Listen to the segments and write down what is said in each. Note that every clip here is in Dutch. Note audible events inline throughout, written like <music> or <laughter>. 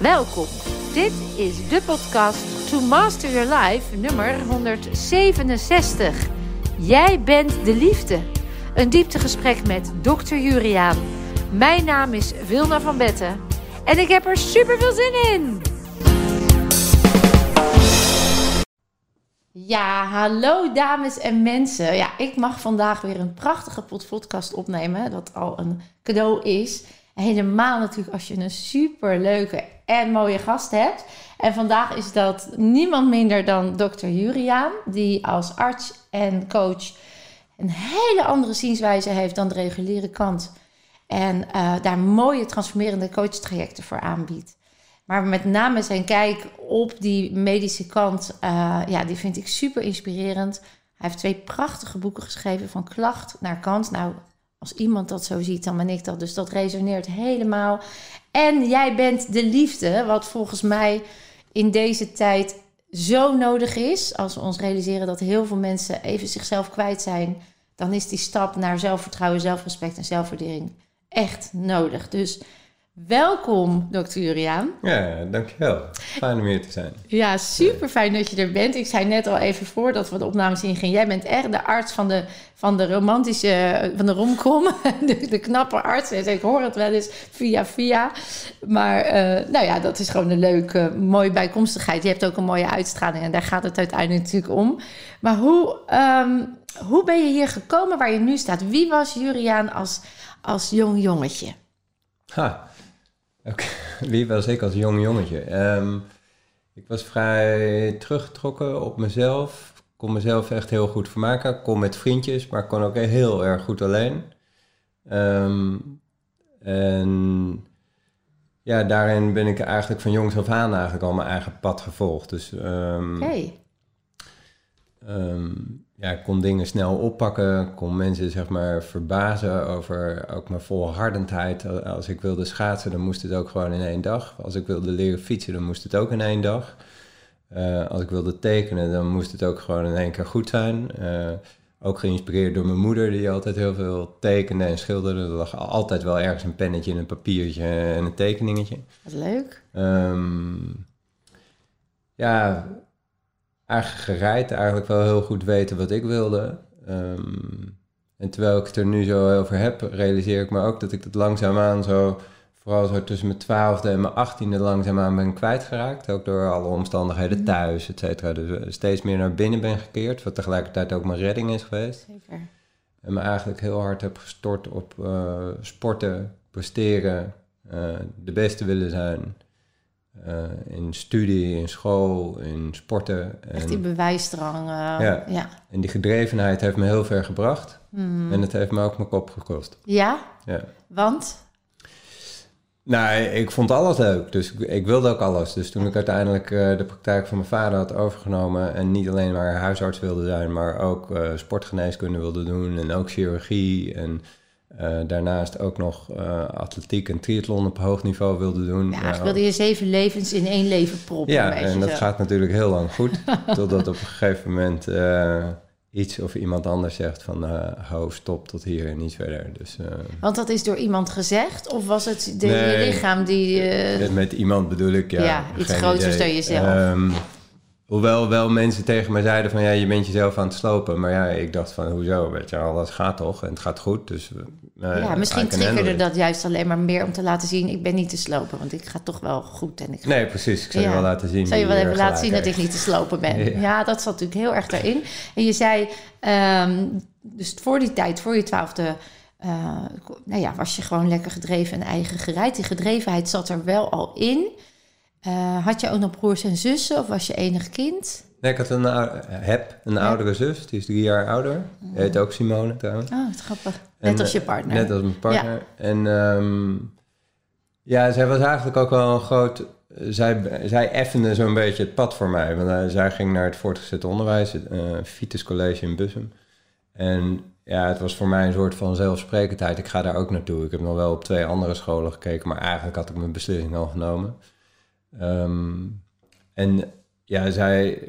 Welkom. Dit is de podcast To Master Your Life nummer 167. Jij bent de liefde. Een dieptegesprek met Dr. Juriaan. Mijn naam is Wilna van Betten en ik heb er super veel zin in. Ja, hallo dames en mensen. Ja, ik mag vandaag weer een prachtige podcast opnemen, dat al een cadeau is. Helemaal natuurlijk als je een super leuke en mooie gast hebt. En vandaag is dat niemand minder dan dokter Juriaan, die als arts en coach een hele andere zienswijze heeft dan de reguliere kant. En uh, daar mooie transformerende coachtrajecten voor aanbiedt. Maar met name zijn kijk op die medische kant, uh, ja, die vind ik super inspirerend. Hij heeft twee prachtige boeken geschreven, van klacht naar kant. Nou, als iemand dat zo ziet, dan ben ik dat. Dus dat resoneert helemaal. En jij bent de liefde, wat volgens mij in deze tijd zo nodig is. Als we ons realiseren dat heel veel mensen even zichzelf kwijt zijn, dan is die stap naar zelfvertrouwen, zelfrespect en zelfwaardering echt nodig. Dus welkom, dokter Juriaan. Ja, dankjewel. Fijn om hier te zijn. Ja, super fijn dat je er bent. Ik zei net al even voordat we de opnames ingingen. Jij bent echt de arts van de, van de romantische, van de romcom. <laughs> De, de knappe arts. Ik hoor het wel eens via via. Maar uh, nou ja, dat is gewoon een leuke, mooie bijkomstigheid. Je hebt ook een mooie uitstraling en daar gaat het uiteindelijk natuurlijk om. Maar hoe, um, hoe ben je hier gekomen waar je nu staat? Wie was Juriaan als, als jong jongetje? Ha, oké. <laughs> Wie was ik als jong jongetje? Um, ik was vrij teruggetrokken op mezelf. Kon mezelf echt heel goed vermaken. Kon met vriendjes, maar kon ook heel erg goed alleen. Um, en ja, daarin ben ik eigenlijk van jongs af aan eigenlijk al mijn eigen pad gevolgd. Dus hey. Um, ja, ik kon dingen snel oppakken, kon mensen zeg maar verbazen over ook mijn volhardendheid. Als ik wilde schaatsen, dan moest het ook gewoon in één dag. Als ik wilde leren fietsen, dan moest het ook in één dag. Uh, als ik wilde tekenen, dan moest het ook gewoon in één keer goed zijn. Uh, ook geïnspireerd door mijn moeder, die altijd heel veel tekende en schilderde. Er lag altijd wel ergens een pennetje en een papiertje en een tekeningetje. Wat leuk. Um, ja, eigenlijk gereid, eigenlijk wel heel goed weten wat ik wilde. Um, en terwijl ik het er nu zo over heb, realiseer ik me ook dat ik het langzaamaan zo, vooral zo tussen mijn twaalfde en mijn achttiende langzaamaan ben kwijtgeraakt. Ook door alle omstandigheden thuis, et cetera. Dus steeds meer naar binnen ben gekeerd, wat tegelijkertijd ook mijn redding is geweest. Zeker. En me eigenlijk heel hard heb gestort op uh, sporten, presteren, uh, de beste willen zijn. Uh, in studie, in school, in sporten. En, Echt die bewijsdrang. Uh, ja. ja. En die gedrevenheid heeft me heel ver gebracht. Mm. En het heeft me ook mijn kop gekost. Ja? Ja. Want? Nou, ik vond alles leuk. Dus ik, ik wilde ook alles. Dus toen ik uiteindelijk uh, de praktijk van mijn vader had overgenomen... en niet alleen maar huisarts wilde zijn... maar ook sportgeneeskunde wilde doen en ook chirurgie... en uh, daarnaast ook nog uh, atletiek en triathlon op hoog niveau wilde doen. Ja, eigenlijk wilde je zeven levens in één leven proppen. Ja, en dat zo. gaat natuurlijk heel lang goed. <laughs> totdat op een gegeven moment uh, iets of iemand anders zegt van... hou, stop tot hier en niet verder. Dus, Want dat is door iemand gezegd? Of was het de, nee, je lichaam die... Met iemand bedoel ik, ja. Ja, iets groters dan jezelf. Um, Hoewel wel mensen tegen mij zeiden van ja, je bent jezelf aan het slopen. Maar ja, ik dacht van hoezo, weet je wel, dat gaat toch en het gaat goed. Dus, uh, ja, misschien triggerde dat juist alleen maar meer om te laten zien... ik ben niet te slopen, want ik ga toch wel goed. En ik ga... Nee, precies. Ik zal ja. je wel laten zien. Zal je wel even laten zien dat ik niet te slopen ben. <laughs> Ja, ja dat zat natuurlijk heel erg daarin. En je zei, um, dus voor die tijd, voor je twaalfde... Uh, nou ja, was je gewoon lekker gedreven en eigen gereid. Die gedrevenheid zat er wel al in... Uh, had je ook nog broers en zussen of was je enig kind? Nee, ik had een, heb een ja. oudere zus, die is drie jaar ouder. Die heet ook Simone trouwens. Oh, wat grappig. Net en, als je partner. Net als mijn partner. Ja. En um, ja, zij was eigenlijk ook wel een groot... Zij, zij effende zo'n beetje het pad voor mij. Want uh, zij ging naar het voortgezet onderwijs, het uh, Vitus College in Bussum. En ja, het was voor mij een soort van zelfsprekendheid. Ik ga daar ook naartoe. Ik heb nog wel op twee andere scholen gekeken, maar eigenlijk had ik mijn beslissing al genomen. Um, en ja, zij,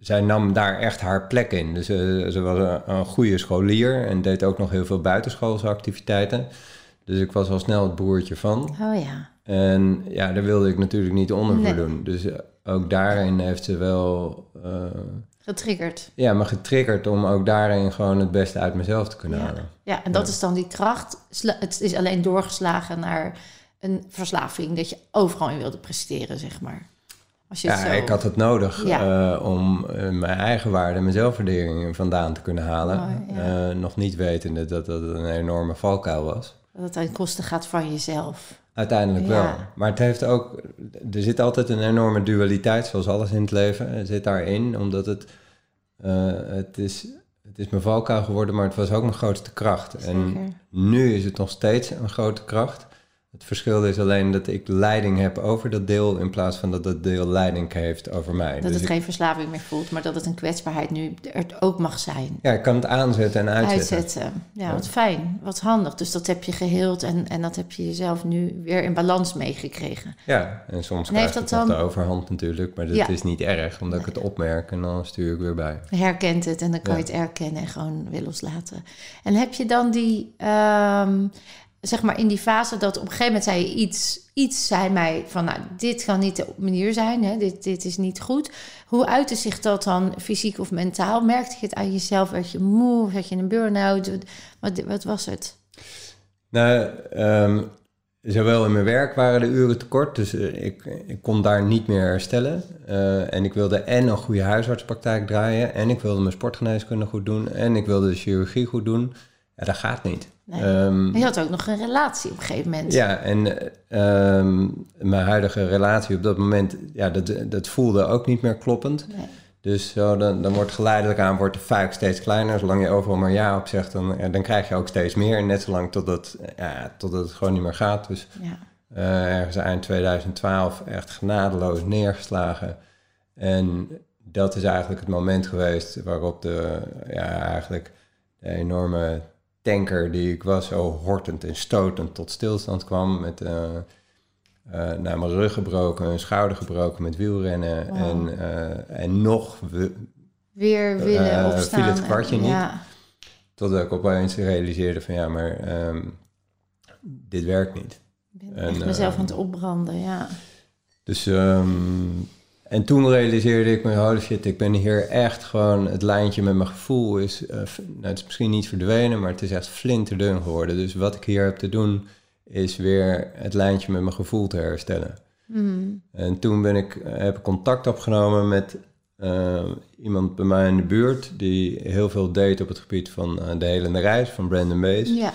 zij nam daar echt haar plek in. Dus uh, ze was een, een, goede scholier en deed ook nog heel veel buitenschoolse activiteiten. Dus ik was al snel het broertje van. Oh ja. En ja, daar wilde ik natuurlijk niet onder Nee. voor doen. Dus eh, ook daarin heeft ze wel eh, Getriggerd. ja, me getriggerd om ook daarin gewoon het beste uit mezelf te kunnen Ja. halen. Ja, en dat Ja. is dan die kracht. Het is alleen doorgeslagen naar een verslaving. Dat je overal in wilde presteren, zeg maar. Als je het Ja, zo... ik had het nodig Ja. eh, om eh, mijn eigen waarde en mijn zelfwaardering vandaan te kunnen halen. Ja. Eh, nog niet wetende dat dat een enorme valkuil was. Dat het ten koste gaat van jezelf. Uiteindelijk wel. Maar het heeft ook, er zit altijd een enorme dualiteit, zoals alles in het leven, zit daarin. Omdat het, het, is, het is mijn valkuil geworden, maar het was ook mijn grootste kracht. En Zeker. nu is het nog steeds een grote kracht. Het verschil is alleen dat ik leiding heb over dat deel, in plaats van dat dat deel leiding heeft over mij. Dat Dus het ik- geen verslaving meer voelt, maar dat het een kwetsbaarheid nu er ook mag zijn. ja, ik kan het aanzetten en uitzetten. Uitzetten. Ja, Ja. wat fijn. Wat handig. Dus dat heb je geheeld en, en dat heb je jezelf nu weer in balans meegekregen. Ja, en soms En krijgt heeft het dat dan- de overhand natuurlijk, maar dat Ja. is niet erg, omdat ik het opmerk en dan stuur ik weer bij. Herkent het en dan kan Ja. je het erkennen en gewoon weer loslaten. En heb je dan die, ehm, zeg maar in die fase dat op een gegeven moment zei je iets, iets zei mij van, nou, dit kan niet de manier zijn, hè? Dit, dit is niet goed. Hoe uitte zich dat dan fysiek of mentaal? Merkte je het aan jezelf? Werd je moe? Had je een burn-out? Wat, wat was het? Nou, ehm, zowel in mijn werk waren de uren te kort, dus eh, ik, ik kon daar niet meer herstellen. Eh, en ik wilde en een goede huisartspraktijk draaien, en ik wilde mijn sportgeneeskunde goed doen, en ik wilde de chirurgie goed doen. Ja, dat gaat niet. Nee. Ehm, je had ook nog een relatie op een gegeven moment. ja, en eh, ehm, mijn huidige relatie op dat moment, ja, dat, dat voelde ook niet meer kloppend. Nee. Dus zo, dan, dan wordt geleidelijk aan wordt de fuik steeds kleiner. Zolang je overal maar ja op zegt, dan, ja, dan krijg je ook steeds meer. Net zolang totdat, ja, totdat het gewoon niet meer gaat. Dus Ja. eh, ergens eind 2012 echt genadeloos neergeslagen. En dat is eigenlijk het moment geweest waarop de, ja, eigenlijk de enorme tanker die ik was, zo hortend en stotend tot stilstand kwam. Met eh eh nou, mijn rug gebroken, een schouder gebroken met wielrennen. Wow. En, eh, en nog we- Weer willen opstaan. viel het kwartje en- niet? Ja. totdat ik opeens realiseerde van ja, maar ehm, dit werkt niet. Ik ben En, echt mezelf eh, aan het opbranden, ja. Dus, ehm, en toen realiseerde ik me, holy shit, ik ben hier echt gewoon, het lijntje met mijn gevoel is, eh, nou, het is misschien niet verdwenen, maar het is echt flinterdun geworden. Dus wat ik hier heb te doen, is weer het lijntje met mijn gevoel te herstellen. Hmm. En toen ben ik, eh, heb ik contact opgenomen met eh, iemand bij mij in de buurt, die heel veel deed op het gebied van eh, de helende reis van Brandon Bees. Ja,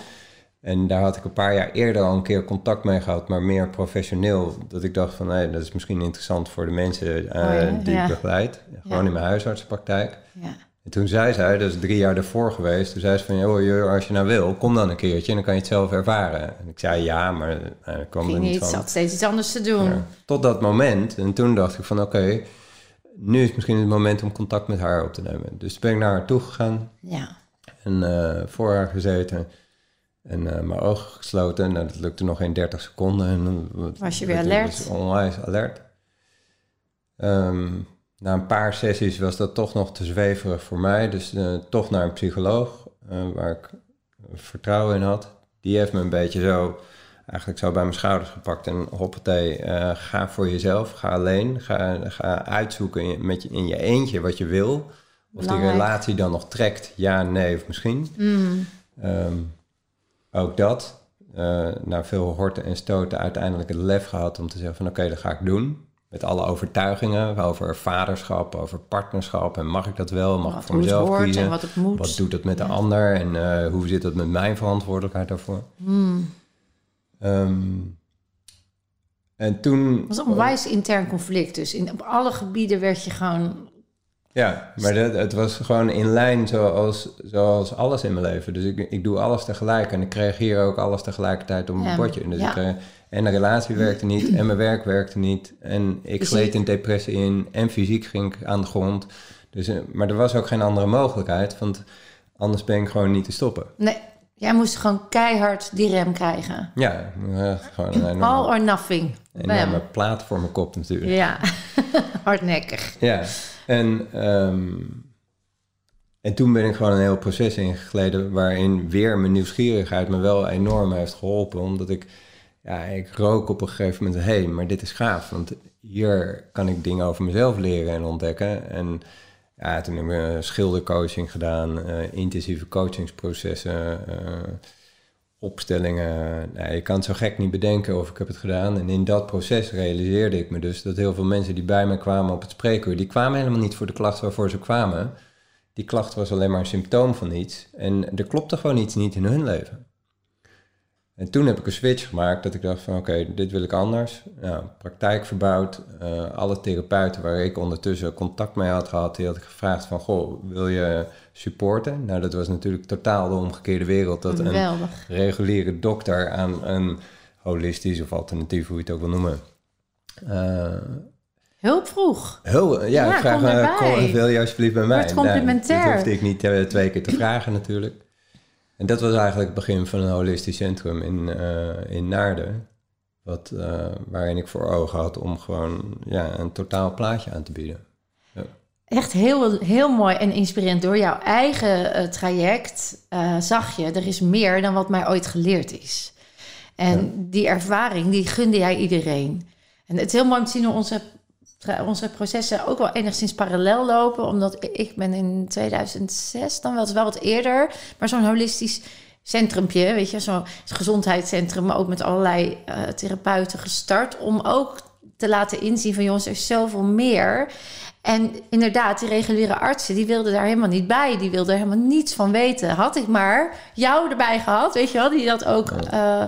En daar had ik een paar jaar eerder al een keer contact mee gehad, maar meer professioneel. Dat ik dacht van, hé, dat is misschien interessant voor de mensen eh, Oh ja, die ja. ik begeleid. Gewoon Ja. in mijn huisartsenpraktijk. ja. En toen zei zij, dat is drie jaar daarvoor geweest, toen zei ze van, joh, als je nou wil, kom dan een keertje en dan kan je het zelf ervaren. En ik zei ja, maar eh, ik kwam er Ging niet niet, van. zat steeds iets anders te doen. Tot dat moment. En toen dacht ik van oké, nu is misschien het moment om contact met haar op te nemen. Dus toen ben ik naar haar toe gegaan Ja, en eh, voor haar gezeten. En eh, mijn ogen gesloten. Nou, dat lukte nog geen 30 seconden. En Was je weer alert? dus onwijs alert. Ehm, na een paar sessies was dat toch nog te zweverig voor mij. Dus eh, toch naar een psycholoog, eh, waar ik vertrouwen in had. Die heeft me een beetje zo, eigenlijk zo bij mijn schouders gepakt. En hoppatee, ga voor jezelf, ga alleen. Ga, ga uitzoeken in, met je, in je eentje wat je wil. Of die relatie dan nog trekt, ja, nee of misschien. Mm. Ehm, ook dat. eh na veel horten en stoten uiteindelijk het lef gehad om te zeggen van oké, dat ga ik doen. Met alle overtuigingen over vaderschap, over partnerschap. En mag ik dat wel? Mag ik voor mezelf kiezen? en wat het moet. Wat doet het met de Ja. ander? En eh, hoe zit het met mijn verantwoordelijkheid daarvoor? Mm. Ehm, en toen... Het was een onwijs intern conflict. Dus in, op alle gebieden werd je gewoon... Ja, maar dat, het was gewoon in lijn zoals, zoals alles in mijn leven. Dus ik, ik doe alles tegelijk en ik kreeg hier ook alles tegelijkertijd op mijn Ja, bordje. Dus ja. ik, kreeg- en de relatie werkte niet en mijn werk werkte niet. En ik gleed in depressie in en fysiek ging ik aan de grond. Dus, eh, maar er was ook geen andere mogelijkheid, want anders ben ik gewoon niet te stoppen. Nee, jij moest gewoon keihard die rem krijgen. Ja, eh, gewoon een All or nothing. enorme Bam. plaat voor mijn kop natuurlijk. Ja, <laughs> hardnekkig. Ja, en, ehm, en toen ben ik gewoon een heel proces ingegleden waarin weer mijn nieuwsgierigheid me wel enorm heeft geholpen. Omdat ik, ja, ik rook op een gegeven moment, hé, hey, maar dit is gaaf. Want hier kan ik dingen over mezelf leren en ontdekken. En ja, toen heb ik schildercoaching gedaan, uh, intensieve coachingsprocessen, uh, opstellingen. Nou, je kan het zo gek niet bedenken of ik heb het gedaan. En in dat proces realiseerde ik me dus dat heel veel mensen die bij me kwamen op het spreekuur, die kwamen helemaal niet voor de klacht waarvoor ze kwamen. Die klacht was alleen maar een symptoom van iets. En er klopte gewoon iets niet in hun leven. En toen heb ik een switch gemaakt dat ik dacht van oké, dit wil ik anders. Nou, praktijk verbouwd. Uh, alle therapeuten waar ik ondertussen contact mee had gehad, die had ik gevraagd van goh, wil je supporten? Nou, dat was natuurlijk totaal de omgekeerde wereld. Dat een reguliere dokter aan een holistisch of alternatief, hoe je het ook wil noemen. Uh, Hulp vroeg. Heel, ja, ja ik vraag uh, wil je alsjeblieft bij mij? Wordt complementair. Nou, dat hoefde ik niet twee keer te <laughs> vragen natuurlijk. En dat was eigenlijk het begin van een holistisch centrum in, uh, in Naarden. Wat, uh, waarin ik voor ogen had om gewoon ja, een totaal plaatje aan te bieden. Ja. Echt heel, heel mooi en inspirerend. Door jouw eigen uh, traject zag je, er is meer dan wat mij ooit geleerd is. En ja. die ervaring, die gunde jij iedereen. En het is heel mooi om te zien hoe onze onze processen ook wel enigszins parallel lopen. Omdat ik ben in 2006, dan wel, wel wat eerder, maar zo'n holistisch centrumpje, weet je, zo'n gezondheidscentrum, maar ook met allerlei uh, therapeuten gestart. Om ook te laten inzien van jongens, er is zoveel meer. En inderdaad, die reguliere artsen, die wilden daar helemaal niet bij. Die wilden er helemaal niets van weten. Had ik maar jou erbij gehad, weet je wel, die dat ook... Uh,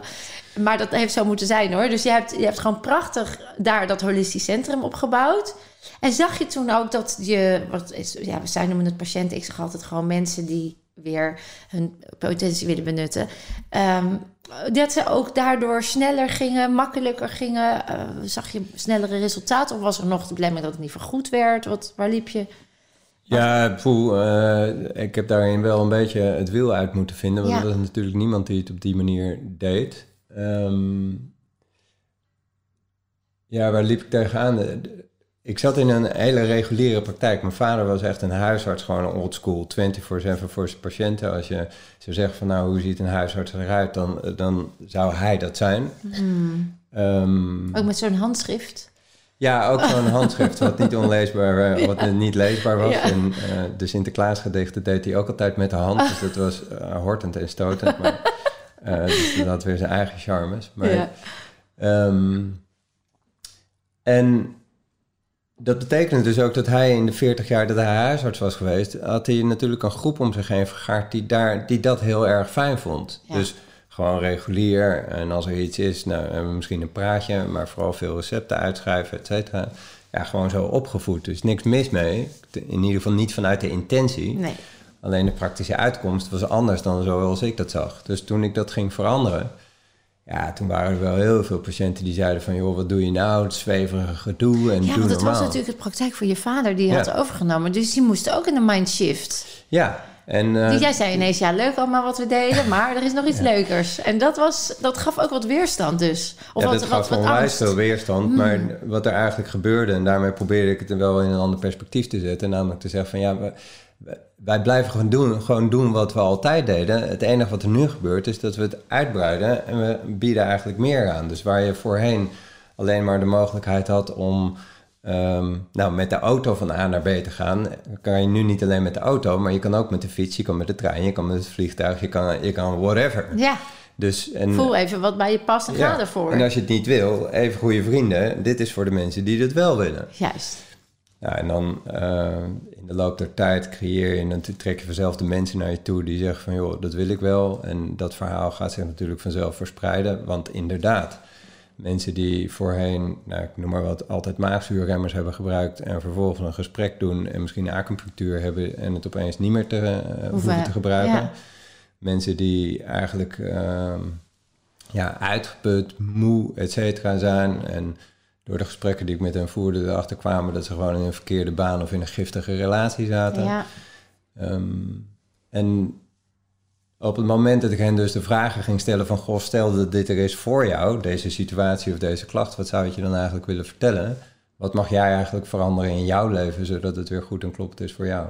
maar dat heeft zo moeten zijn hoor. Dus je hebt, je hebt gewoon prachtig daar dat holistisch centrum opgebouwd. En zag je toen ook dat je, wat is, ja, we zijn noemen het patiënten, ik zeg altijd gewoon mensen die weer hun potentie willen benutten. Um, dat ze ook daardoor sneller gingen, makkelijker gingen. Uh, zag je snellere resultaten? Of was er nog de belemmering dat het niet vergoed werd? Wat, waar liep je? Ja, poeh, uh, ik heb daarin wel een beetje het wiel uit moeten vinden. Want ja. er was natuurlijk niemand die het op die manier deed. Um, ja, waar liep ik tegenaan? Ik zat in een hele reguliere praktijk. Mijn vader was echt een huisarts, gewoon old school, 24-7 voor zijn patiënten. Als je zou zeggen van nou, hoe ziet een huisarts eruit, dan, dan zou hij dat zijn. Hmm. Um, ook met zo'n handschrift? Ja, ook zo'n <laughs> handschrift wat niet onleesbaar, eh, wat niet leesbaar was. Ja. En uh, de Sinterklaasgedichten deed hij ook altijd met de hand, dus dat was uh, hortend en stotend. Maar uh, <laughs> dus dat had weer zijn eigen charmes. Maar, ja. um, en dat betekende dus ook dat hij in de 40 jaar dat hij huisarts was geweest, had hij natuurlijk een groep om zich heen vergaard die, daar, die dat heel erg fijn vond. Ja. Dus gewoon regulier. En als er iets is, nou, hebben we misschien een praatje, maar vooral veel recepten uitschrijven, et cetera. Ja, gewoon zo opgevoed. Dus niks mis mee. In ieder geval niet vanuit de intentie. Nee. Alleen de praktische uitkomst was anders dan zoals ik dat zag. Dus toen ik dat ging veranderen, ja, toen waren er wel heel veel patiënten die zeiden van... joh, wat doe je nou? Het zweverige gedoe en ja, doe dat was natuurlijk de praktijk voor je vader die je had overgenomen. Dus die moest ook in de mindshift. Ja, en, uh, dus jij zei ineens, ja, leuk allemaal wat we deden, maar er is nog iets leukers. En dat, was, dat gaf ook wat weerstand dus. Of ja, wat, dat gaf onwijs veel weerstand. Maar wat er eigenlijk gebeurde, en daarmee probeerde ik het wel in een ander perspectief te zetten... namelijk te zeggen van, ja, wij blijven gewoon doen, gewoon doen wat we altijd deden. Het enige wat er nu gebeurt is dat we het uitbreiden en we bieden eigenlijk meer aan. Dus waar je voorheen alleen maar de mogelijkheid had om um, nou, met de auto van A naar B te gaan, kan je nu niet alleen met de auto, maar je kan ook met de fiets, je kan met de trein, je kan met het vliegtuig, je kan, je kan whatever. Ja. Dus, en, Voel even wat bij je past en ja, ga ervoor. En als je het niet wil, even goede vrienden, dit is voor de mensen die het wel willen. Juist. Ja, en dan uh, in de loop der tijd creëer je en dan trek je vanzelf de mensen naar je toe die zeggen van joh, dat wil ik wel. En dat verhaal gaat zich natuurlijk vanzelf verspreiden. Want inderdaad, mensen die voorheen, nou, ik noem maar wat, altijd maagzuurremmers hebben gebruikt en vervolgens een gesprek doen en misschien acupunctuur hebben en het opeens niet meer te, uh, hoeven te gebruiken. Ja. Mensen die eigenlijk uh, ja, uitgeput, moe, et cetera zijn en door de gesprekken die ik met hen voerde, erachter kwamen dat ze gewoon in een verkeerde baan of in een giftige relatie zaten. Ja. Um, en op het moment dat ik hen dus de vragen ging stellen van... Goh, stel dat dit er is voor jou, deze situatie of deze klacht... wat zou je dan eigenlijk willen vertellen? Wat mag jij eigenlijk veranderen in jouw leven... zodat het weer goed en kloppend is voor jou?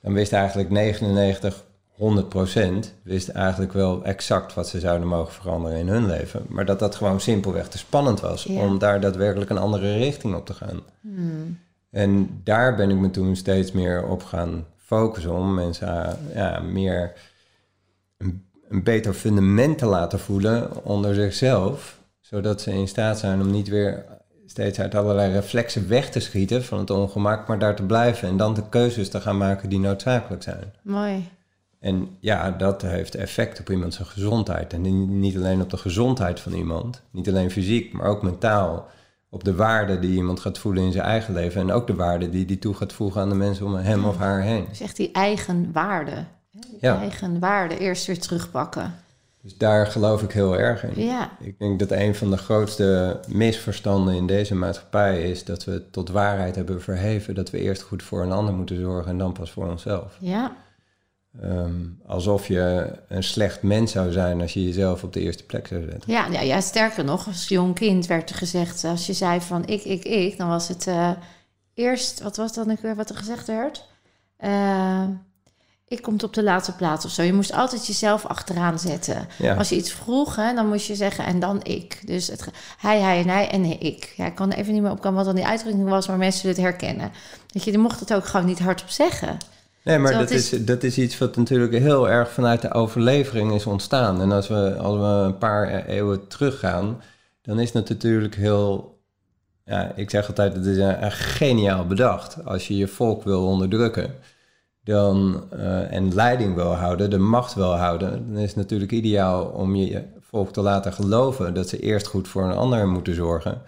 Dan wist eigenlijk 99, 100% wist eigenlijk wel exact wat ze zouden mogen veranderen in hun leven. Maar dat dat gewoon simpelweg te spannend was Ja. om daar daadwerkelijk een andere richting op te gaan. Hmm. En daar ben ik me toen steeds meer op gaan focussen om mensen eh, ja, meer een, een beter fundament te laten voelen onder zichzelf. Zodat ze in staat zijn om niet weer steeds uit allerlei reflexen weg te schieten van het ongemak, maar daar te blijven en dan de keuzes te gaan maken die noodzakelijk zijn. Mooi. En ja, dat heeft effect op iemand zijn gezondheid. En ni- niet alleen op de gezondheid van iemand, niet alleen fysiek, maar ook mentaal. Op de waarde die iemand gaat voelen in zijn eigen leven. En ook de waarde die die toe gaat voegen aan de mensen om hem of haar heen. Dus echt die eigen waarde. Die Ja. eigen waarde eerst weer terugpakken. Dus daar geloof ik heel erg in. Ja, Ik denk dat een van de grootste misverstanden in deze maatschappij is dat we tot waarheid hebben verheven dat we eerst goed voor een ander moeten zorgen en dan pas voor onszelf. ja, Ehm, alsof je een slecht mens zou zijn als je jezelf op de eerste plek zou zetten. ja, ja, ja, sterker nog, als jong kind werd er gezegd... als je zei van ik, ik, ik... dan was het eh, eerst... wat was dan weer wat er gezegd werd? Eh, ik komt op de laatste plaats of zo. Je moest altijd jezelf achteraan zetten. Ja. Als je iets vroeg, hè, dan moest je zeggen en dan ik. Dus het, hij, hij en hij en ik. Ja, ik kan even niet meer opkomen wat dan die uitdrukking was... maar mensen zullen het herkennen. Dat je, je mocht het ook gewoon niet hardop zeggen. Nee, maar dat is, dat is iets wat natuurlijk heel erg vanuit de overlevering is ontstaan. En als we, als we een paar eeuwen teruggaan, dan is het natuurlijk heel... Ja, ik zeg altijd, het is een, een geniaal bedacht. Als je je volk wil onderdrukken dan, eh, en leiding wil houden, de macht wil houden... dan is het natuurlijk ideaal om je volk te laten geloven... dat ze eerst goed voor een ander moeten zorgen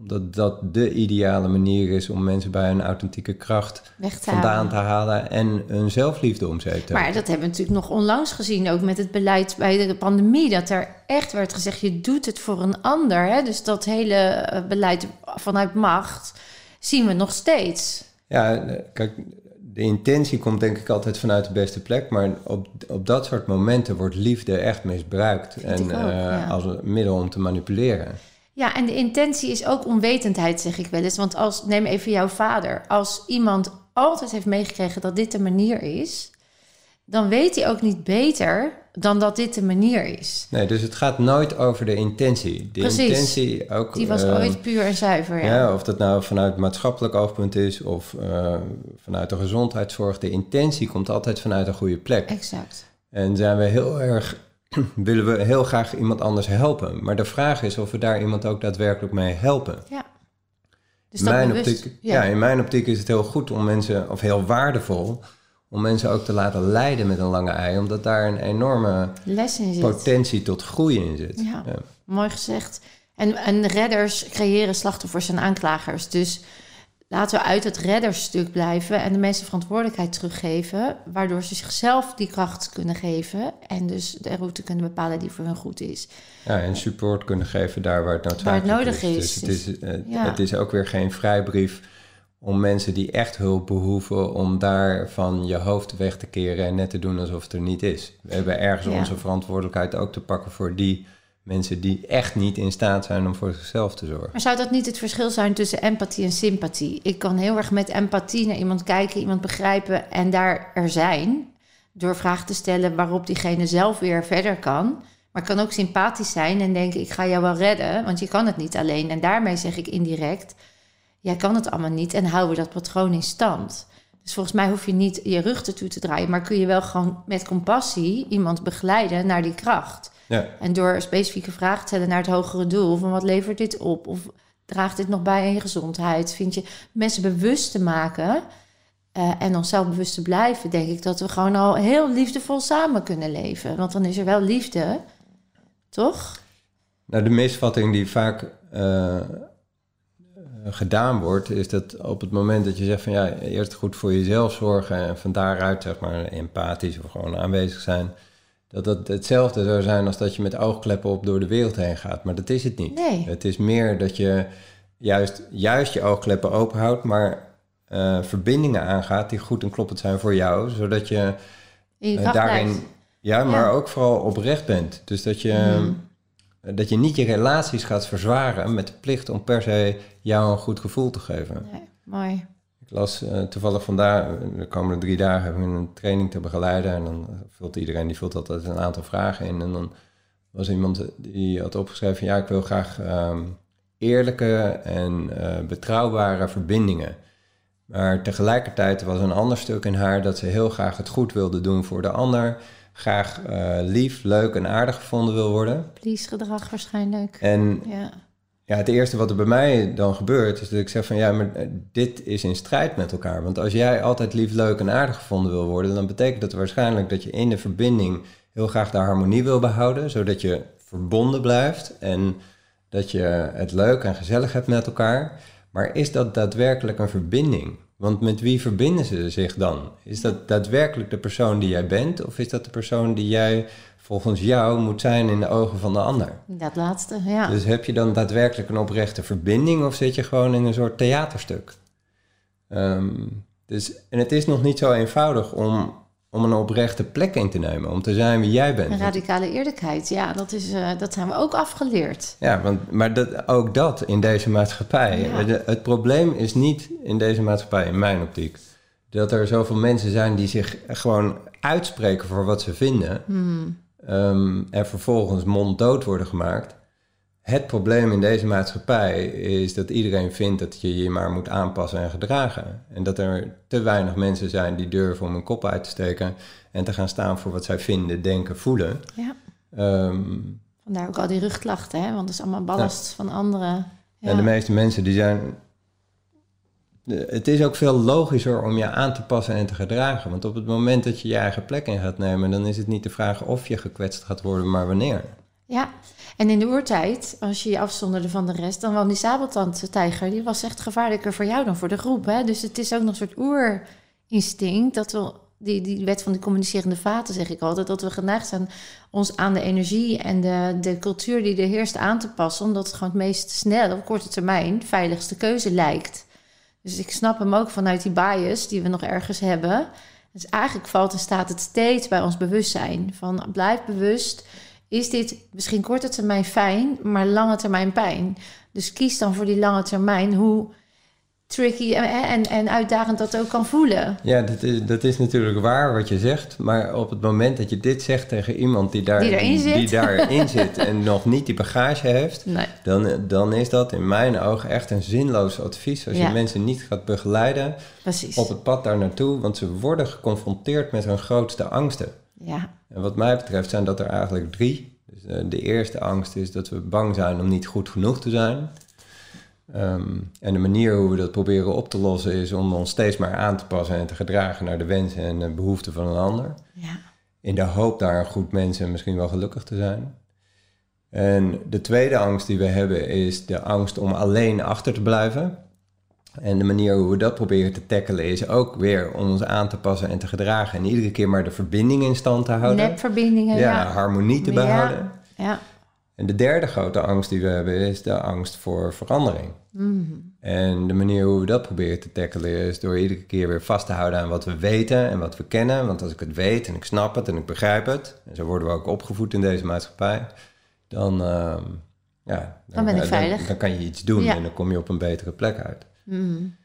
omdat dat de ideale manier is om mensen bij hun authentieke kracht te vandaan halen. te halen en hun zelfliefde om zeep te Maar dat hebben we natuurlijk nog onlangs gezien, ook met het beleid bij de pandemie, dat er echt werd gezegd, je doet het voor een ander. Hè? Dus dat hele eh, beleid vanuit macht zien we nog steeds. Ja, kijk, de intentie komt denk ik altijd vanuit de beste plek, maar op, op dat soort momenten wordt liefde echt misbruikt en ook, eh, ja. als een middel om te manipuleren. Ja, en de intentie is ook onwetendheid, zeg ik wel eens. Want als, neem even jouw vader. Als iemand altijd heeft meegekregen dat dit de manier is, dan weet hij ook niet beter dan dat dit de manier is. Nee, dus het gaat nooit over de intentie. De Precies. intentie ook. Die was eh, ooit puur en zuiver. Ja. Ja, of dat nou vanuit maatschappelijk oogpunt is of eh, vanuit de gezondheidszorg. De intentie komt altijd vanuit een goede plek. Exact. En zijn we heel erg, <clears throat> willen we heel graag iemand anders helpen. Maar de vraag is of we daar iemand ook daadwerkelijk mee helpen. Ja. Dus dat mijn optiek, ja. ja. in mijn optiek is het heel goed om mensen, of heel waardevol, om mensen ook te laten leiden met een lange ei. Omdat daar een enorme les in zit. potentie tot groei in zit. Ja. Mooi gezegd. En, en redders creëren slachtoffers en aanklagers. Dus laten we uit het reddersstuk blijven en de mensen verantwoordelijkheid teruggeven, waardoor ze zichzelf die kracht kunnen geven en dus de route kunnen bepalen die voor hun goed is. Ja, en support kunnen geven daar waar het noodzakelijk Waar het nodig is. Dus het is, eh, Ja. het is ook weer geen vrijbrief om mensen die echt hulp behoeven, om daar van je hoofd weg te keren en net te doen alsof het er niet is. We hebben ergens Ja. onze verantwoordelijkheid ook te pakken voor die mensen die echt niet in staat zijn om voor zichzelf te zorgen. Maar zou dat niet het verschil zijn tussen empathie en sympathie? Ik kan heel erg met empathie naar iemand kijken, iemand begrijpen en daar er zijn. Door vragen te stellen waarop diegene zelf weer verder kan. Maar ik kan ook sympathisch zijn en denken: ik ga jou wel redden, want je kan het niet alleen. En daarmee zeg ik indirect: jij kan het allemaal niet en houden we dat patroon in stand. Dus volgens mij hoef je niet je rug ertoe te draaien, maar kun je wel gewoon met compassie iemand begeleiden naar die kracht. Ja, En door specifieke vragen te stellen naar het hogere doel, van wat levert dit op? Of draagt dit nog bij aan je gezondheid? Vind je mensen bewust te maken eh, en onszelf bewust te blijven, denk ik dat we gewoon al heel liefdevol samen kunnen leven. Want dan is er wel liefde, toch? Nou, de misvatting die vaak eh, eh, gedaan wordt, is dat op het moment dat je zegt van ja, eerst goed voor jezelf zorgen en van daaruit zeg maar empathisch of gewoon aanwezig zijn, dat dat hetzelfde zou zijn als dat je met oogkleppen op door de wereld heen gaat. Maar dat is het niet. Nee. Het is meer dat je juist, juist je oogkleppen open houdt, maar eh, verbindingen aangaat die goed en kloppend zijn voor jou, zodat je eh, daarin, blijft. ja, maar Ja. ook vooral oprecht bent. Dus dat je, Mhm. eh, dat je niet je relaties gaat verzwaren met de plicht om per se jou een goed gevoel te geven. Nee, mooi. Ik Ik las uh, toevallig vandaag, de komende drie dagen hebben we een training te begeleiden. En dan vult iedereen die vult altijd een aantal vragen in. En dan was iemand die had opgeschreven: ja, ik wil graag um, eerlijke en uh, betrouwbare verbindingen. Maar tegelijkertijd was een ander stuk in haar dat ze heel graag het goed wilde doen voor de ander. Graag uh, lief, leuk en aardig gevonden wil worden. Please gedrag waarschijnlijk. En ja. Ja, het eerste wat er bij mij dan gebeurt, is dat ik zeg van ja, maar dit is in strijd met elkaar. Want als jij altijd lief, leuk en aardig gevonden wil worden, dan betekent dat waarschijnlijk dat je in de verbinding heel graag de harmonie wil behouden, zodat je verbonden blijft en dat je het leuk en gezellig hebt met elkaar. Maar is dat daadwerkelijk een verbinding? Want met wie verbinden ze zich dan? Is dat daadwerkelijk de persoon die jij bent? Of is dat de persoon die jij volgens jou moet zijn in de ogen van de ander? Dat laatste, ja. Dus heb je dan daadwerkelijk een oprechte verbinding of zit je gewoon in een soort theaterstuk? Um, dus, en het is nog niet zo eenvoudig om om een oprechte plek in te nemen, om te zijn wie jij bent. Een radicale eerlijkheid, ja, dat, is, uh, dat hebben we ook afgeleerd. Ja, want, maar dat, ook dat in deze maatschappij. Het, het, probleem is niet in deze maatschappij, in mijn optiek, dat er zoveel mensen zijn die zich gewoon uitspreken voor wat ze vinden hmm. Um, en vervolgens monddood worden gemaakt. Het probleem in deze maatschappij is dat iedereen vindt dat je je maar moet aanpassen en gedragen. En dat er te weinig mensen zijn die durven om hun kop uit te steken en te gaan staan voor wat zij vinden, denken, voelen. Ja. Um, Vandaar ook al die rugklachten, hè? want dat is allemaal ballast van anderen. Ja. En de meeste mensen die zijn. Het is ook veel logischer om je aan te passen en te gedragen. Want op het moment dat je je eigen plek in gaat nemen, dan is het niet de vraag of je gekwetst gaat worden, maar wanneer. Ja, en in de oertijd, als je je afzonderde van de rest, dan was die sabeltandtijger, die was echt gevaarlijker voor jou dan voor de groep. Hè? Dus het is ook nog een soort oerinstinct, dat we, die, die wet van de communicerende vaten zeg ik altijd, dat we geneigd zijn ons aan de energie en de, de cultuur die er heerst aan te passen, omdat het gewoon het meest snel, op korte termijn, veiligste keuze lijkt. Dus ik snap hem ook vanuit die bias die we nog ergens hebben. Dus eigenlijk valt en staat het steeds bij ons bewustzijn. Van blijf bewust is dit misschien korte termijn fijn, maar lange termijn pijn. Dus kies dan voor die lange termijn, hoe tricky en, en, uitdagend dat ook kan voelen. Ja, dat is, dat is natuurlijk waar wat je zegt. Maar op het moment dat je dit zegt tegen iemand die, daar, die, zit. die daarin zit en <laughs> nog niet die bagage heeft, dan, dan is dat in mijn ogen echt een zinloos advies. Als je mensen niet gaat begeleiden Precies. op het pad daar naartoe, want ze worden geconfronteerd met hun grootste angsten. Ja. En wat mij betreft zijn dat er eigenlijk drie. Dus, uh, de eerste angst is dat we bang zijn om niet goed genoeg te zijn. Um, en de manier hoe we dat proberen op te lossen is om ons steeds maar aan te passen en te gedragen naar de wensen en de behoeften van een ander. Ja. In de hoop daar een goed mens en misschien wel gelukkig te zijn. En de tweede angst die we hebben is de angst om alleen achter te blijven. En de manier hoe we dat proberen te tackelen is ook weer om ons aan te passen en te gedragen. En iedere keer maar de verbinding in stand te houden. Nepverbindingen, ja. ja. harmonie te behouden. Ja, En de derde grote angst die we hebben is de angst voor verandering. Mm. En de manier hoe we dat proberen te tackelen is door iedere keer weer vast te houden aan wat we weten en wat we kennen. Want als ik het weet en ik snap het en ik begrijp het, en zo worden we ook opgevoed in deze maatschappij, dan, uh, ja, dan, dan, ben ik veilig. Dan, dan, kan je iets doen en dan kom je op een betere plek uit. Mm.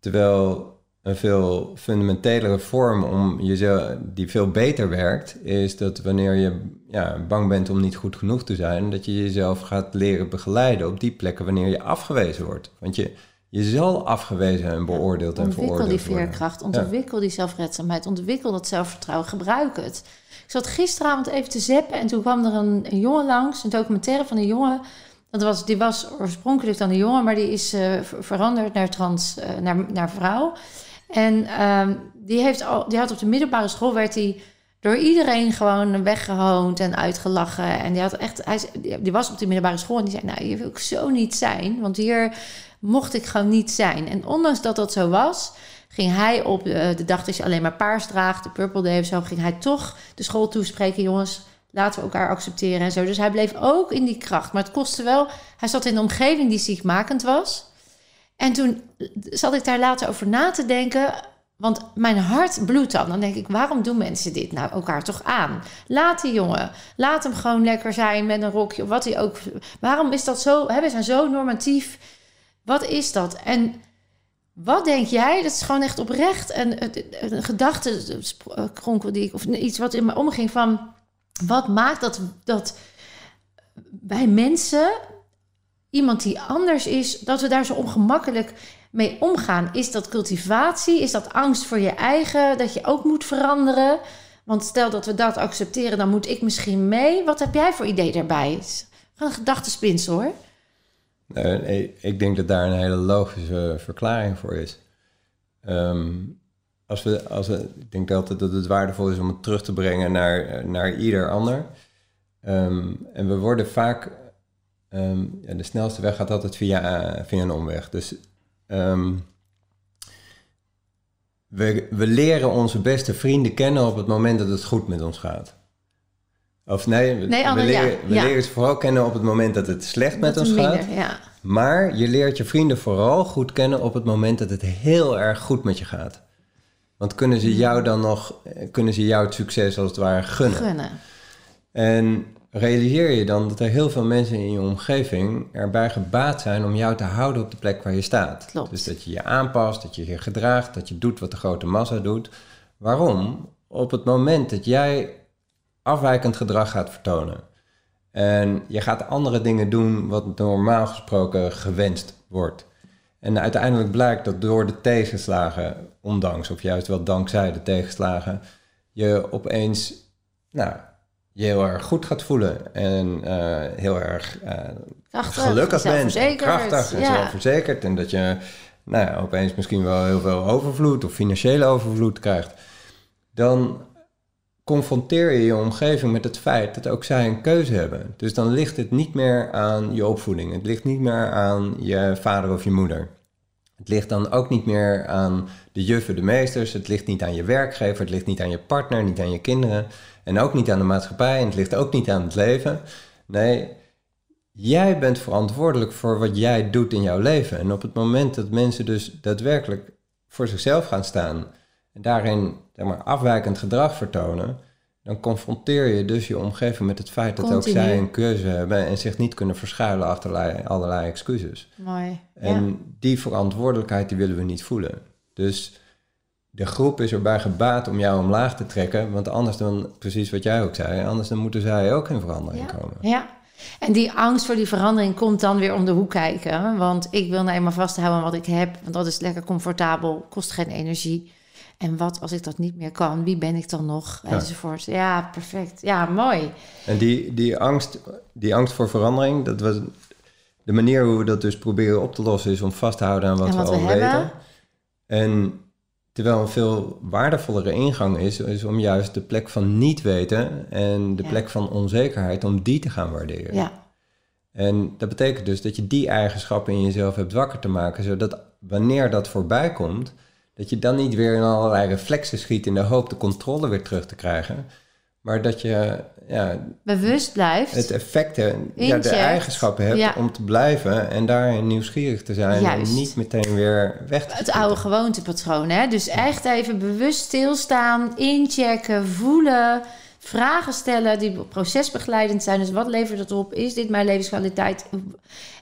Terwijl een veel fundamentelere vorm om jezelf, die veel beter werkt, is dat wanneer je ja, bang bent om niet goed genoeg te zijn, dat je jezelf gaat leren begeleiden op die plekken wanneer je afgewezen wordt. Want je, je zal afgewezen en beoordeeld en veroordeeld worden. Ontwikkel die veerkracht, ontwikkel die zelfredzaamheid, ontwikkel dat zelfvertrouwen, gebruik het. Ik zat gisteravond even te zeppen en toen kwam er een, een jongen langs, een documentaire van een jongen dat was, die was oorspronkelijk dan een jongen, maar die is uh, veranderd naar trans, uh, naar, naar vrouw. En um, die, heeft al, die had op de middelbare school, werd hij door iedereen gewoon weggehoond en uitgelachen. En die, had echt, hij, die was op de middelbare school en die zei, nou, hier wil ik zo niet zijn. Want hier mocht ik gewoon niet zijn. En ondanks dat dat zo was, ging hij op de, de dag dat je alleen maar paars draagt, de Purple Day of zo, ging hij toch de school toespreken, jongens laten we elkaar accepteren en zo. Dus hij bleef ook in die kracht. Maar het kostte wel. Hij zat in een omgeving die ziekmakend was. En toen zat ik daar later over na te denken. Want mijn hart bloedt dan. Dan denk ik, waarom doen mensen dit nou elkaar toch aan? Laat die jongen, laat hem gewoon lekker zijn met een rokje of wat hij ook. Waarom is dat zo? Hè, we zijn zo normatief. Wat is dat? En Wat denk jij? Dat is gewoon echt oprecht een, een, een gedachtenkronkel die ik, of iets wat in me omging van wat maakt dat, dat bij mensen, iemand die anders is, dat we daar zo ongemakkelijk mee omgaan? Is dat cultivatie? Is dat angst voor je eigen, dat je ook moet veranderen? Want stel dat we dat accepteren, dan moet ik misschien mee. Wat heb jij voor idee daarbij? Een gedachtenspins hoor. Nee, ik denk dat daar een hele logische verklaring voor is. Ehm, als we, als we, ik denk altijd dat het waardevol is om het terug te brengen naar, naar ieder ander. Ehm, en we worden vaak, um, ja, de snelste weg gaat altijd via, via een omweg. Dus we, we leren onze beste vrienden kennen op het moment dat het goed met ons gaat. Of nee, we, nee, we, leren, we leren, ze vooral kennen op het moment dat het slecht met ons gaat. Ja. Maar je leert je vrienden vooral goed kennen op het moment dat het heel erg goed met je gaat. Want kunnen ze jou dan nog, kunnen ze jou het succes als het ware gunnen. gunnen. En realiseer je dan dat er heel veel mensen in je omgeving erbij gebaat zijn om jou te houden op de plek waar je staat. Klopt. Dus dat je je aanpast, dat je je gedraagt, dat je doet wat de grote massa doet. Waarom? Op het moment dat jij afwijkend gedrag gaat vertonen en je gaat andere dingen doen wat normaal gesproken gewenst wordt. En uiteindelijk blijkt dat door de tegenslagen, ondanks of juist wel dankzij de tegenslagen, je opeens nou, je heel erg goed gaat voelen en uh, heel erg uh, krachtig, gelukkig bent, en krachtig en ja. zelfverzekerd. En dat je nou ja, opeens misschien wel heel veel overvloed of financiële overvloed krijgt. Dan confronteer je je omgeving met het feit dat ook zij een keuze hebben. Dus dan ligt het niet meer aan je opvoeding. Het ligt niet meer aan je vader of je moeder. Het ligt dan ook niet meer aan de juffen, de meesters. Het ligt niet aan je werkgever. Het ligt niet aan je partner, niet aan je kinderen. En ook niet aan de maatschappij. En het ligt ook niet aan het leven. Nee, jij bent verantwoordelijk voor wat jij doet in jouw leven. En op het moment dat mensen dus daadwerkelijk voor zichzelf gaan staan en daarin zeg maar, afwijkend gedrag vertonen, dan confronteer je dus je omgeving met het feit dat ook zij een keuze hebben en zich niet kunnen verschuilen achter allerlei, allerlei excuses. Mooi. En ja. die verantwoordelijkheid die willen we niet voelen. Dus de groep is erbij gebaat om jou omlaag te trekken, want anders dan, precies wat jij ook zei, anders dan moeten zij ook in verandering Ja. komen. Ja. En die angst voor die verandering komt dan weer om de hoek kijken. Want ik wil nou eenmaal vasthouden aan wat ik heb. Want dat is lekker comfortabel, kost geen energie. En wat als ik dat niet meer kan? Wie ben ik dan nog? Ja. Enzovoort. Ja, perfect. Ja, mooi. En die, die, angst, die angst voor verandering, dat was de manier hoe we dat dus proberen op te lossen, is om vast te houden aan wat, we we al hebben. weten. En terwijl een veel waardevollere ingang is, is om juist de plek van niet weten en de Ja. plek van onzekerheid, om die te gaan waarderen. Ja, En dat betekent dus dat je die eigenschappen in jezelf hebt wakker te maken, zodat wanneer dat voorbij komt, dat je dan niet weer in allerlei reflexen schiet in de hoop de controle weer terug te krijgen. Maar dat je ja, bewust blijft. het effecten, ja, de eigenschappen hebt Ja. om te blijven en daarin nieuwsgierig te zijn Juist. en niet meteen weer weg te Het oude gewoontepatroon, hè? Dus echt even bewust stilstaan, inchecken, voelen, vragen stellen die procesbegeleidend zijn. Dus wat levert het op? Is dit mijn levenskwaliteit?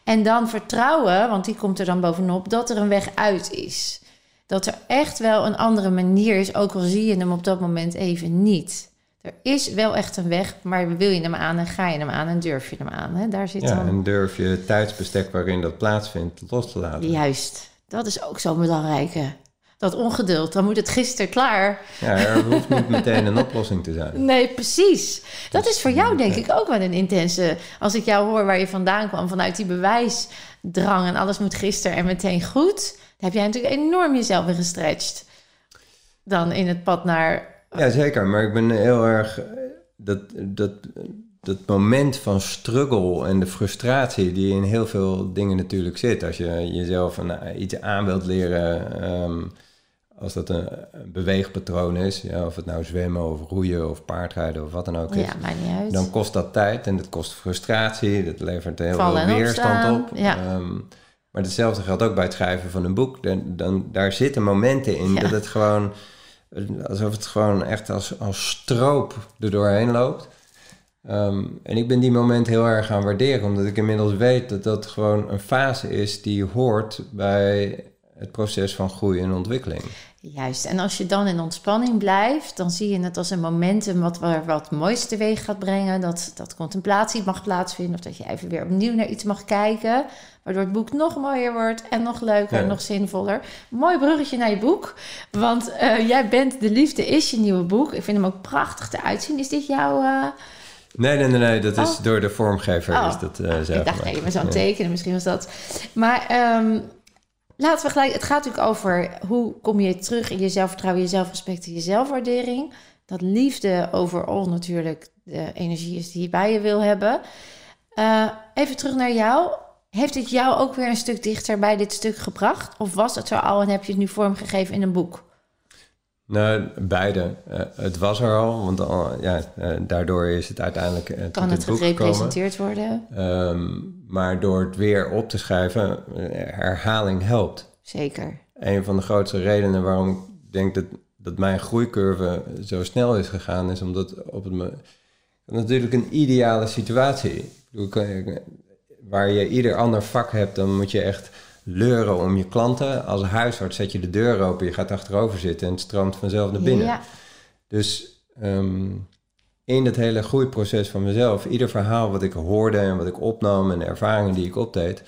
En dan vertrouwen, want die komt er dan bovenop, dat er een weg uit is. Dat er echt wel een andere manier is, ook al zie je hem op dat moment even niet. Er is wel echt een weg, maar wil je hem aan en ga je hem aan en durf je hem aan? Hè? Daar zit Ja, dan... en durf je het tijdsbestek waarin dat plaatsvindt los te laten. Juist, dat is ook zo'n belangrijke. Dat ongeduld, dan moet het gisteren klaar. Ja, er hoeft niet meteen een oplossing te zijn. <laughs> Nee, precies. Dat is voor jou denk ik ook wel een intense... Als ik jou hoor waar je vandaan kwam, vanuit die bewijsdrang... en alles moet gisteren en meteen goed... heb jij natuurlijk enorm jezelf weer gestretched. Dan in het pad naar... Ja, zeker. Maar ik ben heel erg... eh, Dat, dat, dat moment van struggle en de frustratie die in heel veel dingen natuurlijk zit. Als je jezelf een, eh, iets aan wilt leren... ehm, als dat een, een beweegpatroon is, ja, of het nou zwemmen of roeien of paardrijden of wat dan ook is, Ja, mij niet uit. dan kost dat tijd en dat kost frustratie, dat levert heel Vallen veel weerstand op. ja. Ehm, maar hetzelfde geldt ook bij het schrijven van een boek. Dan, dan, daar zitten momenten in Ja. dat het gewoon, alsof het gewoon echt als, als stroop er doorheen loopt. Ehm, en ik ben die moment heel erg gaan waarderen, omdat ik inmiddels weet dat dat gewoon een fase is die hoort bij het proces van groei en ontwikkeling. Juist, en als je dan in ontspanning blijft, dan zie je het als een momentum wat wat, wat moois teweeg gaat brengen. Dat, dat contemplatie mag plaatsvinden of dat je even weer opnieuw naar iets mag kijken. Waardoor het boek nog mooier wordt en nog leuker en nog zinvoller. Mooi bruggetje naar je boek, want eh, jij bent De Liefde is je nieuwe boek. Ik vind hem ook prachtig eruit zien. Is dit jouw... eh, Nee, nee, nee, nee dat is Oh. door de vormgever Oh. is dat eh zelf ik dacht, maar zo'n Ja. tekenen, misschien was dat. Maar ehm, laten we gelijk... Het gaat natuurlijk over hoe kom je terug in je zelfvertrouwen, je zelfrespect en je zelfwaardering. Dat liefde overal natuurlijk de energie is die je bij je wil hebben. Eh, even terug naar jou. Heeft het jou ook weer een stuk dichter bij dit stuk gebracht? Of was het er al en heb je het nu vormgegeven in een boek? Nou, beide. Eh, het was er al, want al, ja, eh, daardoor is het uiteindelijk tot Kan het boek gekomen. gerepresenteerd worden? Ehm, maar door het weer op te schrijven, eh, herhaling helpt. Zeker. Een van de grootste redenen waarom ik denk dat, dat mijn groeicurve zo snel is gegaan, is omdat op het natuurlijk een ideale situatie. Waar je ieder ander vak hebt, dan moet je echt leuren om je klanten. Als huisarts zet je de deur open, je gaat achterover zitten en het stroomt vanzelf naar binnen. Ja, Dus ehm, in dat hele groeiproces van mezelf, ieder verhaal wat ik hoorde en wat ik opnam en de ervaringen die ik opdeed,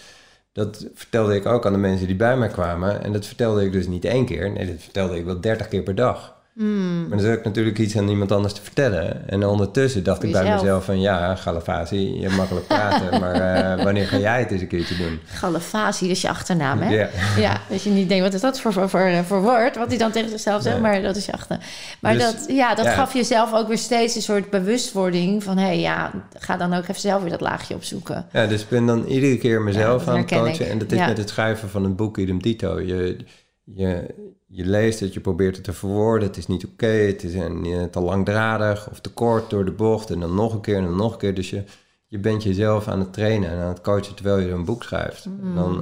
dat vertelde ik ook aan de mensen die bij mij kwamen. En dat vertelde ik dus niet één keer, nee, dat vertelde ik wel dertig keer per dag. Hmm. Maar dan heb ik natuurlijk iets aan iemand anders te vertellen. En ondertussen dacht ik bij mezelf van ja, Galafasi, je makkelijk praten, <laughs> maar eh, wanneer ga jij het eens een keertje doen? Galafasi, dat is je achternaam, hè? Ja. Ja, dat je niet denkt, wat is dat voor, voor, voor, voor woord? Wat hij dan tegen zichzelf zegt, Nee. maar dat is je achter. Maar Dus, dat, ja, dat ja. gaf jezelf ook weer steeds een soort bewustwording van... hé, ja, ga dan ook even zelf weer dat laagje opzoeken. Ja, dus ik ben dan iedere keer mezelf aan het coachen. ik. En dat is met het schrijven van een boek idem dito. Je, je, je leest het, je probeert het te verwoorden. Het is niet oké, het is een, eh, te langdradig of te kort door de bocht. En dan nog een keer en dan nog een keer. Dus je, je bent jezelf aan het trainen en aan het coachen terwijl je zo'n boek schrijft. En Mm. dan,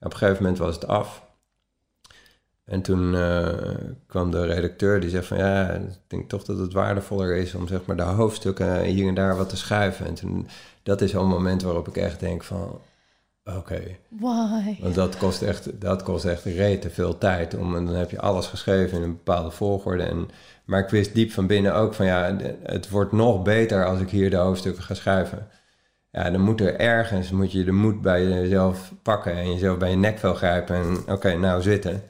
op een gegeven moment was het af. En toen eh, kwam de redacteur die zegt van ja, ik denk toch dat het waardevoller is om zeg maar de hoofdstukken hier en daar wat te schrijven. En toen, dat is zo'n moment waarop ik echt denk van oké, Why? want dat kost echt, dat kost echt rete veel tijd. Om, en dan heb je alles geschreven in een bepaalde volgorde. En, maar ik wist diep van binnen ook van ja, het wordt nog beter als ik hier de hoofdstukken ga schrijven. Ja, dan moet er ergens, moet je de moed bij jezelf pakken en jezelf bij je nekvel grijpen en oké, nou zitten.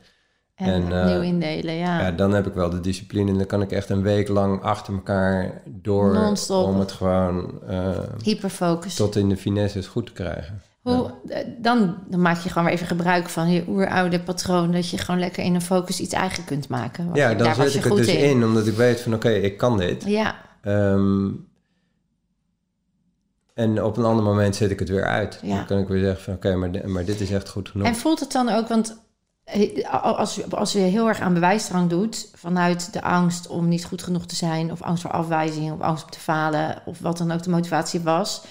En, En, opnieuw indelen, ja. Ja, dan heb ik wel de discipline en dan kan ik echt een week lang achter elkaar door Non-stop. om het gewoon eh, Hyperfocus. tot in de finesses goed te krijgen. Hoe, eh, dan, dan maak je gewoon weer even gebruik van je oeroude patroon... dat je gewoon lekker in een focus iets eigen kunt maken. Ja, dan zet ik het dus in. in. omdat ik weet van oké, ik kan dit. Ja, Ehm, en op een ander moment zet ik het weer uit. Ja. Dan kan ik weer zeggen van oké, maar, maar dit is echt goed genoeg. En voelt het dan ook, want eh, als, als je heel erg aan bewijsdrang doet, vanuit de angst om niet goed genoeg te zijn, of angst voor afwijzing, of angst om te falen, of wat dan ook de motivatie was,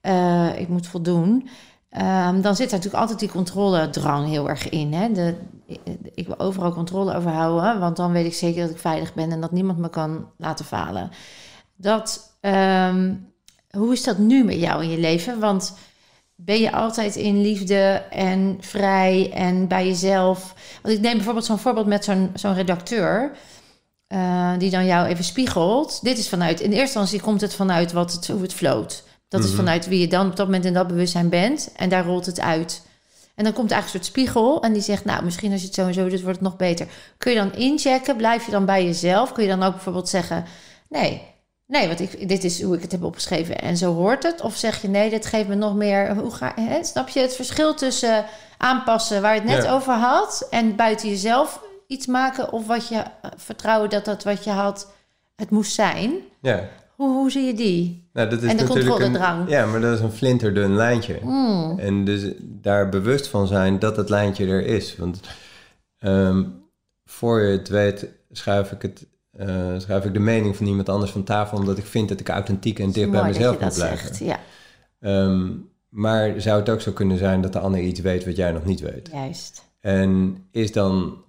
eh, ik moet voldoen, ehm, dan zit er natuurlijk altijd die controledrang heel erg in. Hè? De, ik wil overal controle over houden, want dan weet ik zeker dat ik veilig ben en dat niemand me kan laten falen. Dat, ehm, hoe is dat nu met jou in je leven? Want ben je altijd in liefde en vrij en bij jezelf? Want ik neem bijvoorbeeld zo'n voorbeeld met zo'n redacteur. eh, die dan jou even spiegelt. Dit is vanuit, in eerste instantie komt het vanuit wat het, hoe het floot. Dat is Mhm. vanuit wie je dan op dat moment in dat bewustzijn bent. En daar rolt het uit. En dan komt eigenlijk een soort spiegel. En die zegt, nou, misschien als je het zo en zo doet, wordt het nog beter. Kun je dan inchecken? Blijf je dan bij jezelf? Kun je dan ook bijvoorbeeld zeggen, nee, nee, want ik, dit is hoe ik het heb opgeschreven. En zo hoort het. Of zeg je, nee, dit geeft me nog meer... Hoe ga, hè? Snap je het verschil tussen aanpassen waar je het net Ja. over had... en buiten jezelf iets maken? Of wat je eh, vertrouwen dat dat wat je had, het moest zijn? Ja, Hoe, hoe zie je die? nou, dat is En de natuurlijk controledrang. Een, ja, maar dat is een flinterdun lijntje. Mm. En dus daar bewust van zijn dat het lijntje er is. Want ehm, voor je het weet, schuif ik, het, eh, schuif ik de mening van iemand anders van tafel, omdat ik vind dat ik authentiek en dicht bij mezelf je moet blijven. zegt. Ja, Ehm, maar zou het ook zo kunnen zijn dat de ander iets weet wat jij nog niet weet? juist. En is dan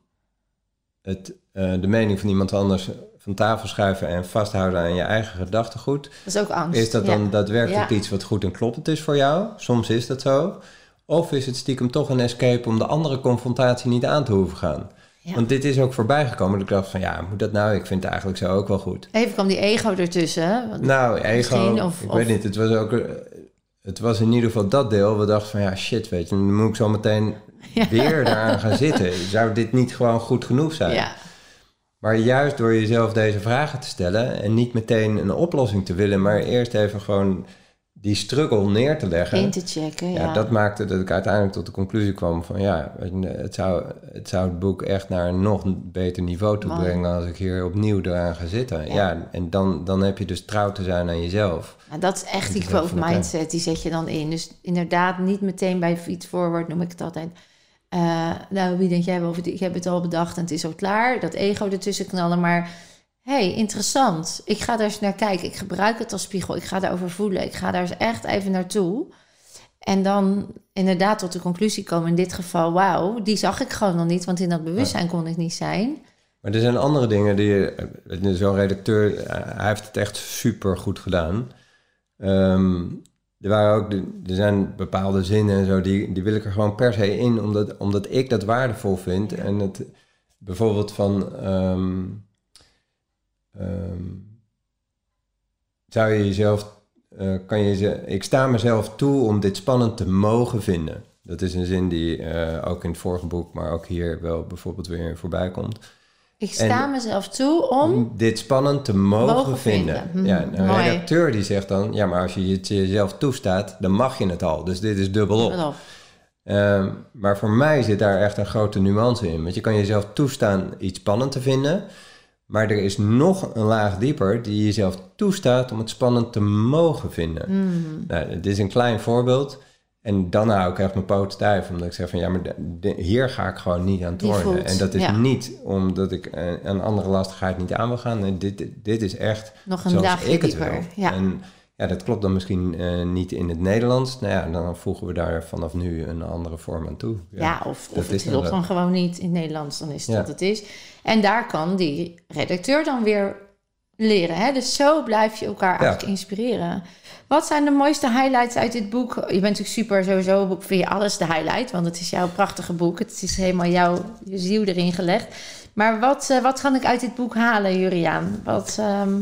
het, de mening van iemand anders van tafel schuiven en vasthouden aan je eigen gedachtegoed? Dat is ook angst. Is dat ja. dan daadwerkelijk Ja. iets wat goed en kloppend is voor jou? Soms is dat zo. Of is het stiekem toch een escape om de andere confrontatie niet aan te hoeven gaan? Ja. Want dit is ook voorbij gekomen. Dat ik dacht van ja, moet dat nou? Ik vind het eigenlijk zo ook wel goed. Even kwam die ego ertussen. Want- Nou, ego, of- ik of- weet niet. Het was ook... eh, Het was in ieder geval dat deel. We dachten van ja, shit, weet je. Dan moet ik zo meteen weer daaraan gaan zitten. Zou dit niet gewoon goed genoeg zijn? ja. Maar juist door jezelf deze vragen te stellen... en niet meteen een oplossing te willen... maar eerst even gewoon die struggle neer te leggen... in te checken. Ja, ja, dat maakte dat ik uiteindelijk tot de conclusie kwam van ja, het zou, het zou het boek echt naar een nog beter niveau toe brengen als ik hier opnieuw eraan ga zitten. Ja. Ja, en dan, dan heb je dus trouw te zijn aan jezelf. Nou, dat is echt die growth mindset, die zet je dan in. Dus inderdaad, niet meteen bij feed forward noem ik het altijd. Eh, nou, wie denk jij wel? Ik heb het al bedacht en het is al klaar. Dat ego ertussen knallen. Maar hey, interessant. Ik ga daar eens naar kijken. Ik gebruik het als spiegel. Ik ga daarover voelen. Ik ga daar eens echt even naartoe. En dan inderdaad tot de conclusie komen. In dit geval, wauw, die zag ik gewoon nog niet. Want in dat bewustzijn kon ik niet zijn. Maar er zijn andere dingen die eh, zo'n redacteur, eh, hij heeft het echt super goed gedaan. Ehm, er, waren ook, er zijn bepaalde zinnen en zo, die, die wil ik er gewoon per se in, omdat, omdat ik dat waardevol vind. En het bijvoorbeeld van, ehm, ehm, zou je jezelf, eh, kan je ze, ik sta mezelf toe om dit spannend te mogen vinden. Dat is een zin die eh, ook in het vorige boek, maar ook hier wel bijvoorbeeld weer voorbij komt. Ik sta En- mezelf toe om... Dit spannend te mogen, Mogen vinden. vinden. Ja, Mhm, een mooi. redacteur die zegt dan, ja, maar als je het jezelf toestaat, dan mag je het al. Dus dit is dubbelop. Wel op. Ehm, maar voor mij zit daar echt een grote nuance in. Want je kan jezelf toestaan iets spannend te vinden. Maar er is nog een laag dieper die jezelf toestaat om het spannend te mogen vinden. Hmm. Nou, dit is een klein voorbeeld. En dan hou ik echt mijn poot stijf. Omdat ik zeg van ja, maar de- de- hier ga ik gewoon niet aan tornen. En dat is ja. niet omdat ik eh, een andere lastigheid niet aan wil gaan. Nee, dit, dit is echt Nog een zoals ik het dieper. wil. Ja. En ja, dat klopt dan misschien eh, niet in het Nederlands. Nou ja, dan voegen we daar vanaf nu een andere vorm aan toe. Ja, of, of het klopt dan gewoon niet in het Nederlands, dan is het Ja. wat het is. En daar kan die redacteur dan weer leren. Hè? Dus zo blijf je elkaar eigenlijk inspireren. Wat zijn de mooiste highlights uit dit boek? Je bent natuurlijk super sowieso, vind je alles de highlight, want het is jouw prachtige boek. Het is helemaal jouw je ziel erin gelegd. Maar wat, eh, wat kan ik uit dit boek halen, Juriaan? Wat, ehm,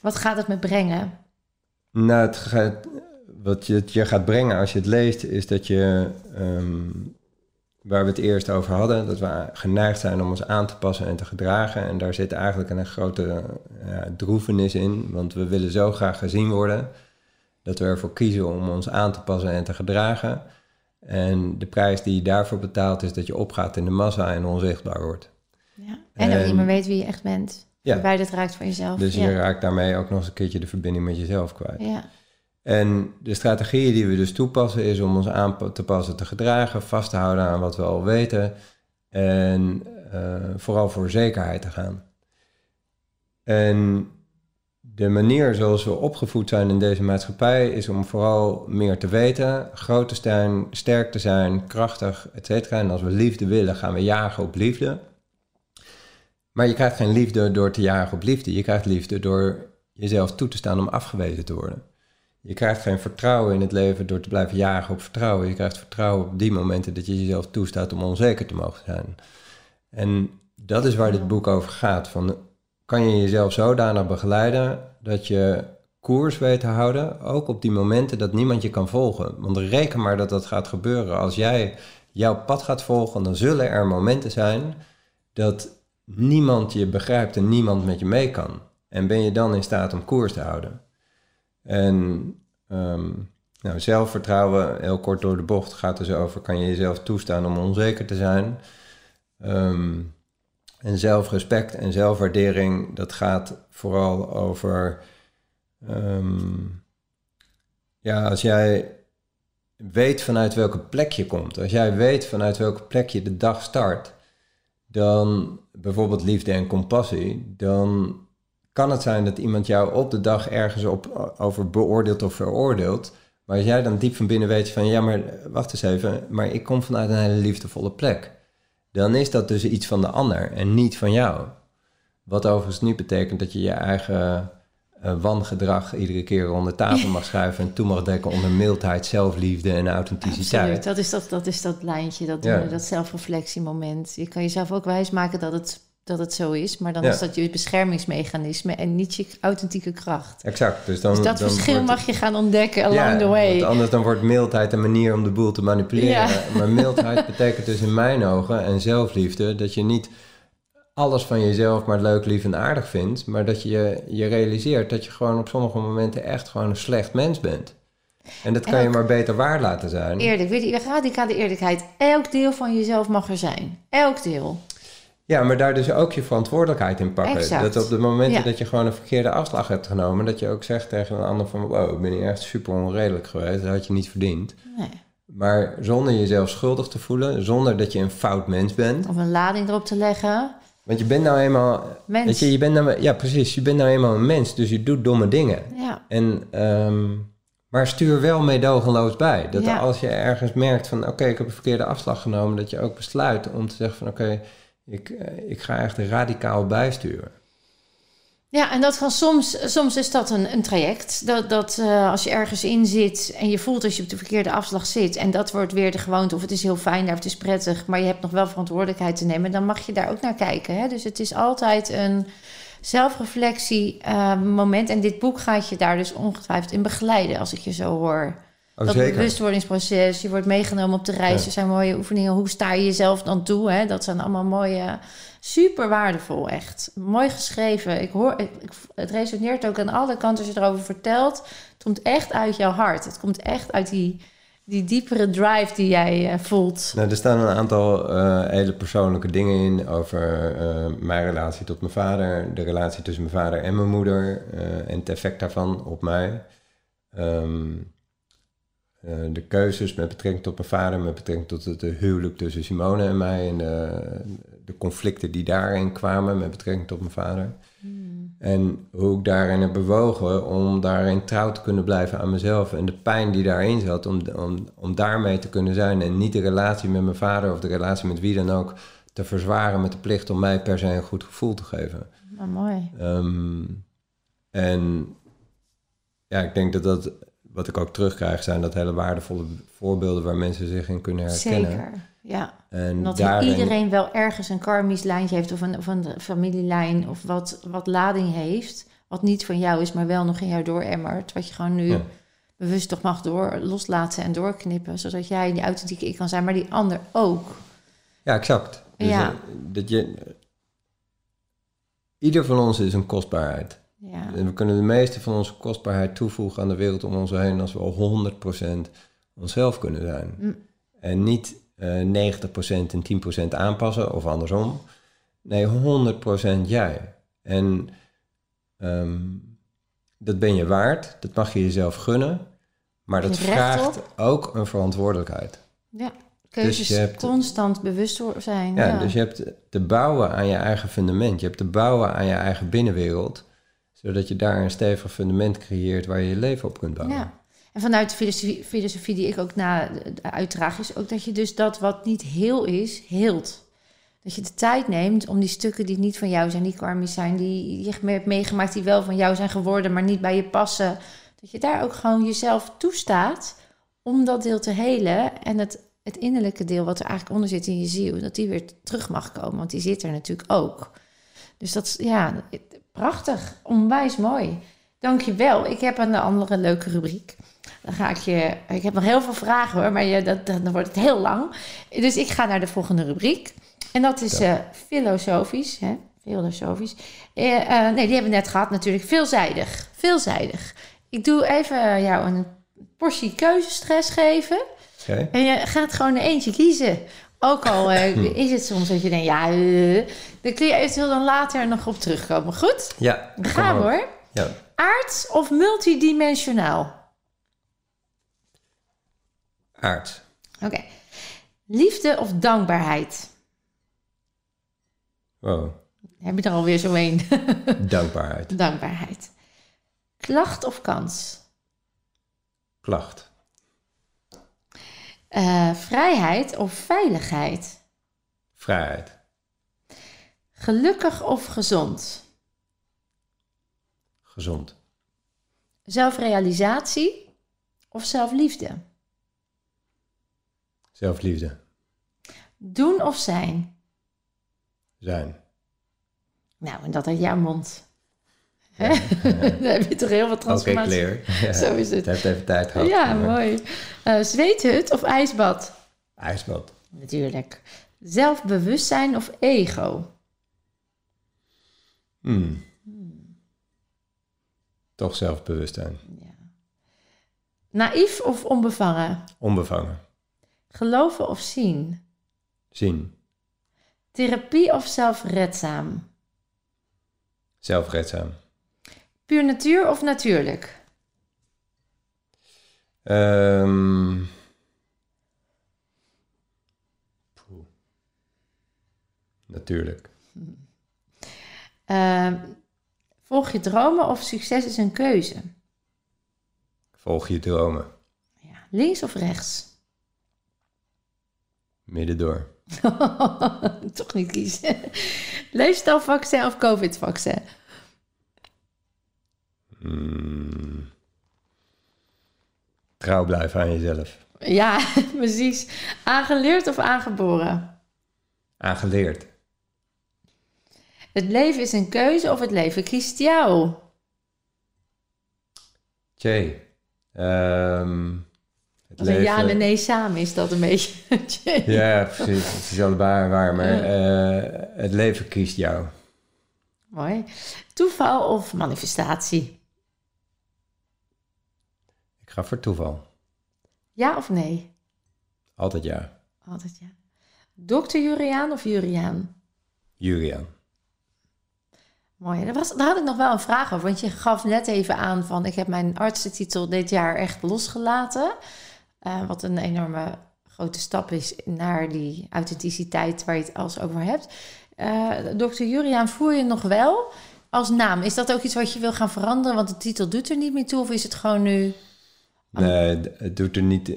wat gaat het me brengen? Nou, het wat je, het je gaat brengen als je het leest, is dat je, ehm, waar we het eerst over hadden, dat we geneigd zijn om ons aan te passen en te gedragen. En daar zit eigenlijk een grote ja, droevenis in, want we willen zo graag gezien worden, dat we ervoor kiezen om ons aan te passen en te gedragen. En de prijs die je daarvoor betaalt, is dat je opgaat in de massa en onzichtbaar wordt. Ja. En ook En- niet meer weet wie je echt bent. Ja. Verwijderd raakt van jezelf. Dus ja. je raakt daarmee ook nog eens een keertje de verbinding met jezelf kwijt. Ja. En de strategieën die we dus toepassen is om ons aan te passen, te gedragen, vast te houden aan wat we al weten en eh, vooral voor zekerheid te gaan. En de manier zoals we opgevoed zijn in deze maatschappij is om vooral meer te weten, groot te zijn, sterk te zijn, krachtig, et cetera. En als we liefde willen, gaan we jagen op liefde. Maar je krijgt geen liefde door te jagen op liefde. Je krijgt liefde door jezelf toe te staan om afgewezen te worden. Je krijgt geen vertrouwen in het leven door te blijven jagen op vertrouwen. Je krijgt vertrouwen op die momenten dat je jezelf toestaat om onzeker te mogen zijn. En dat is waar dit boek over gaat. Van, kan je jezelf zodanig begeleiden dat je koers weet te houden, ook op die momenten dat niemand je kan volgen. Want reken maar dat dat gaat gebeuren. Als jij jouw pad gaat volgen, dan zullen er momenten zijn dat niemand je begrijpt en niemand met je mee kan. En ben je dan in staat om koers te houden? En ehm, nou, zelfvertrouwen, heel kort door de bocht, gaat dus over: kan je jezelf toestaan om onzeker te zijn? Ehm, en zelfrespect en zelfwaardering, dat gaat vooral over. ehm, ja, als jij weet vanuit welke plek je komt, als jij weet vanuit welke plek je de dag start, dan bijvoorbeeld liefde en compassie, dan kan het zijn dat iemand jou op de dag ergens op, over beoordeelt of veroordeelt. Maar als jij dan diep van binnen weet van ja, maar wacht eens even, maar ik kom vanuit een hele liefdevolle plek. Dan is dat dus iets van de ander en niet van jou. Wat overigens niet betekent dat je je eigen eh, wangedrag iedere keer rond de tafel mag <laughs> schuiven en toe mag dekken onder mildheid, zelfliefde en authenticiteit. Absoluut. Dat is dat, dat is dat lijntje, dat, Ja. eh, dat zelfreflectiemoment. Je kan jezelf ook wijsmaken dat het, dat het zo is, maar dan Ja. is dat je beschermingsmechanisme en niet je authentieke kracht. Exact. Dus, dan, Dus dat dan verschil wordt- mag je gaan ontdekken along ja, the way. Want anders dan wordt mildheid een manier om de boel te manipuleren. Ja. Maar mildheid <laughs> betekent dus in mijn ogen en zelfliefde dat je niet alles van jezelf maar leuk, lief en aardig vindt. Maar dat je je realiseert dat je gewoon op sommige momenten echt gewoon een slecht mens bent. En dat kan je maar beter waar laten zijn. Eerlijk, weet je, radicale eerlijkheid. Elk deel van jezelf mag er zijn. Elk deel. Ja, maar daar dus ook je verantwoordelijkheid in pakken. Exact. Dat op de momenten Ja. dat je gewoon een verkeerde afslag hebt genomen, dat je ook zegt tegen een ander van, wow, ik ben hier echt super onredelijk geweest, dat had je niet verdiend. Nee. Maar zonder jezelf schuldig te voelen, zonder dat je een fout mens bent. Of een lading erop te leggen. Want je bent nou eenmaal, Mens. weet je, je bent nou, ja precies, je bent nou eenmaal een mens, dus je doet domme dingen. Ja, En, ehm, maar stuur wel meedogenloos bij. Dat Ja. als je ergens merkt van, oké, ik heb een verkeerde afslag genomen, dat je ook besluit om te zeggen van, oké, ik, eh, ik ga echt radicaal bijsturen. ja en dat kan soms, soms is dat een, een traject. Dat, dat eh, als je ergens in zit en je voelt als je op de verkeerde afslag zit... en dat wordt weer de gewoonte of het is heel fijn daar, of het is prettig... maar je hebt nog wel verantwoordelijkheid te nemen... dan mag je daar ook naar kijken. Hè? Dus het is altijd een zelfreflectie eh, moment. En dit boek gaat je daar dus ongetwijfeld in begeleiden... als ik je zo hoor. Oh, dat zeker. bewustwordingsproces, je wordt meegenomen op de reis. Ja. Er zijn mooie oefeningen. Hoe sta je jezelf dan toe? Hè? Dat zijn allemaal mooie, super waardevol, echt. Mooi geschreven. Ik hoor, ik, het resoneert ook aan alle kanten als je erover vertelt. Het komt echt uit jouw hart. Het komt echt uit die, die diepere drive die jij eh, voelt. Nou, er staan een aantal eh, hele persoonlijke dingen in over eh, mijn relatie tot mijn vader, de relatie tussen mijn vader en mijn moeder en het effect daarvan op mij. Ehm, eh, de keuzes met betrekking tot mijn vader, met betrekking tot het huwelijk tussen Simone en mij en de, de conflicten die daarin kwamen met betrekking tot mijn vader. En hoe ik daarin heb bewogen om daarin trouw te kunnen blijven aan mezelf. En de pijn die daarin zat, om, om, om daarmee te kunnen zijn. En niet de relatie met mijn vader of de relatie met wie dan ook te verzwaren met de plicht om mij per se een goed gevoel te geven. Nou, mooi. Ehm, en ja, ik denk dat dat, wat ik ook terugkrijg, zijn dat hele waardevolle voorbeelden waar mensen zich in kunnen herkennen. Zeker, ja. En Dat daarin, iedereen wel ergens een karmisch lijntje heeft... of een, of een familielijn of wat, wat lading heeft... wat niet van jou is, maar wel nog in jou dooremmert. Wat je gewoon nu Ja. bewust toch mag door, loslaten en doorknippen... zodat jij die authentieke ik kan zijn, maar die ander ook. Ja, exact. Dus, Ja. eh, dat je, ieder van ons is een kostbaarheid. Ja, En we kunnen de meeste van onze kostbaarheid toevoegen aan de wereld om ons heen als we al 100% onszelf kunnen zijn. Mm. En niet eh 90% en 10% aanpassen of andersom. Nee, 100% jij. En ehm, dat ben je waard, dat mag je jezelf gunnen. Maar dat vraagt ook een verantwoordelijkheid. ja. keuzes Dus je hebt- constant bewust zijn. Ja, Ja, dus je hebt te bouwen aan je eigen fundament. Je hebt te bouwen aan je eigen binnenwereld. Zodat je daar een stevig fundament creëert waar je je leven op kunt bouwen. Ja. En vanuit de filosofie, die ik ook na uitdraag, is ook dat je dus dat wat niet heel is, heelt. Dat je de tijd neemt om die stukken die niet van jou zijn, die karmisch zijn, die je hebt meegemaakt, die wel van jou zijn geworden, maar niet bij je passen. Dat je daar ook gewoon jezelf toestaat om dat deel te helen. En het, het innerlijke deel wat er eigenlijk onder zit in je ziel, dat die weer terug mag komen. Want die zit er natuurlijk ook. Dus dat is, ja, prachtig. Onwijs mooi. Dankjewel. Ik heb een andere leuke rubriek. Dan ga ik je... Ik heb nog heel veel vragen hoor, maar je, dat, dan wordt het heel lang. Dus ik ga naar de volgende rubriek. En dat is eh, filosofisch. Hè? Filosofisch. Eh, eh, nee, die hebben we net gehad natuurlijk. Veelzijdig. Veelzijdig. Ik doe even jou een portie keuzestress geven. Oké? En je gaat gewoon er eentje kiezen. Ook al eh, is het soms dat je denkt, ja, eh, daar kun je eventueel dan later nog op terugkomen. Goed? Ja, Dan gaan we op. hoor. Ja. Aards of multidimensionaal? Aard. Oké. Liefde of dankbaarheid? Wow. Heb je er alweer zo een? <laughs> Dankbaarheid. dankbaarheid. Klacht of kans? Klacht. Eh, vrijheid of veiligheid? Vrijheid. Gelukkig of gezond? Gezond. Zelfrealisatie of zelfliefde? Zelfliefde. Doen of zijn? Zijn. Nou, en dat uit jouw mond. Hè? <laughs> Dan heb je toch heel veel Oké, transformatie. Ja, <laughs> Zo is Het het. heeft even tijd gehad. Ja, maar- mooi. Eh zweethut of ijsbad? IJsbad. Natuurlijk. Zelfbewustzijn of ego? Hmm. Toch zelfbewustzijn. Ja. Naïef of onbevangen? Onbevangen. Geloven of zien? Zien. Therapie of zelfredzaam? Zelfredzaam. Puur natuur of natuurlijk? Ehm. Natuurlijk. Eh, volg je dromen of succes is een keuze? Volg je dromen. Ja. Links of rechts? Midden door. <laughs> Toch niet kiezen. Leefstijlvaccin of covid-vaccin? Hmm. Trouw blijven aan jezelf. Ja, <laughs> precies. Aangeleerd of aangeboren? Aangeleerd. Het leven is een keuze of het leven kiest jou? Tjee. Ehm, het Als een ja en nee samen is dat een beetje. <laughs> Ja, precies. Het is allebei waar, maar eh, het leven kiest jou. Mooi. Toeval of manifestatie? Ik ga voor toeval. Ja of nee? Altijd ja. Altijd ja. Dokter Juriaan of Juriaan? Julian. Mooi. Daar, was, daar had ik nog wel een vraag over. Want je gaf net even aan van... ik heb mijn artsentitel dit jaar echt losgelaten. Eh, wat een enorme grote stap is naar die authenticiteit waar je het als over hebt. Eh Dokter Juriaan, voer je nog wel als naam? Is dat ook iets wat je wil gaan veranderen? Want de titel doet er niet meer toe. Of is het gewoon nu... Nee, d- het doet er niet.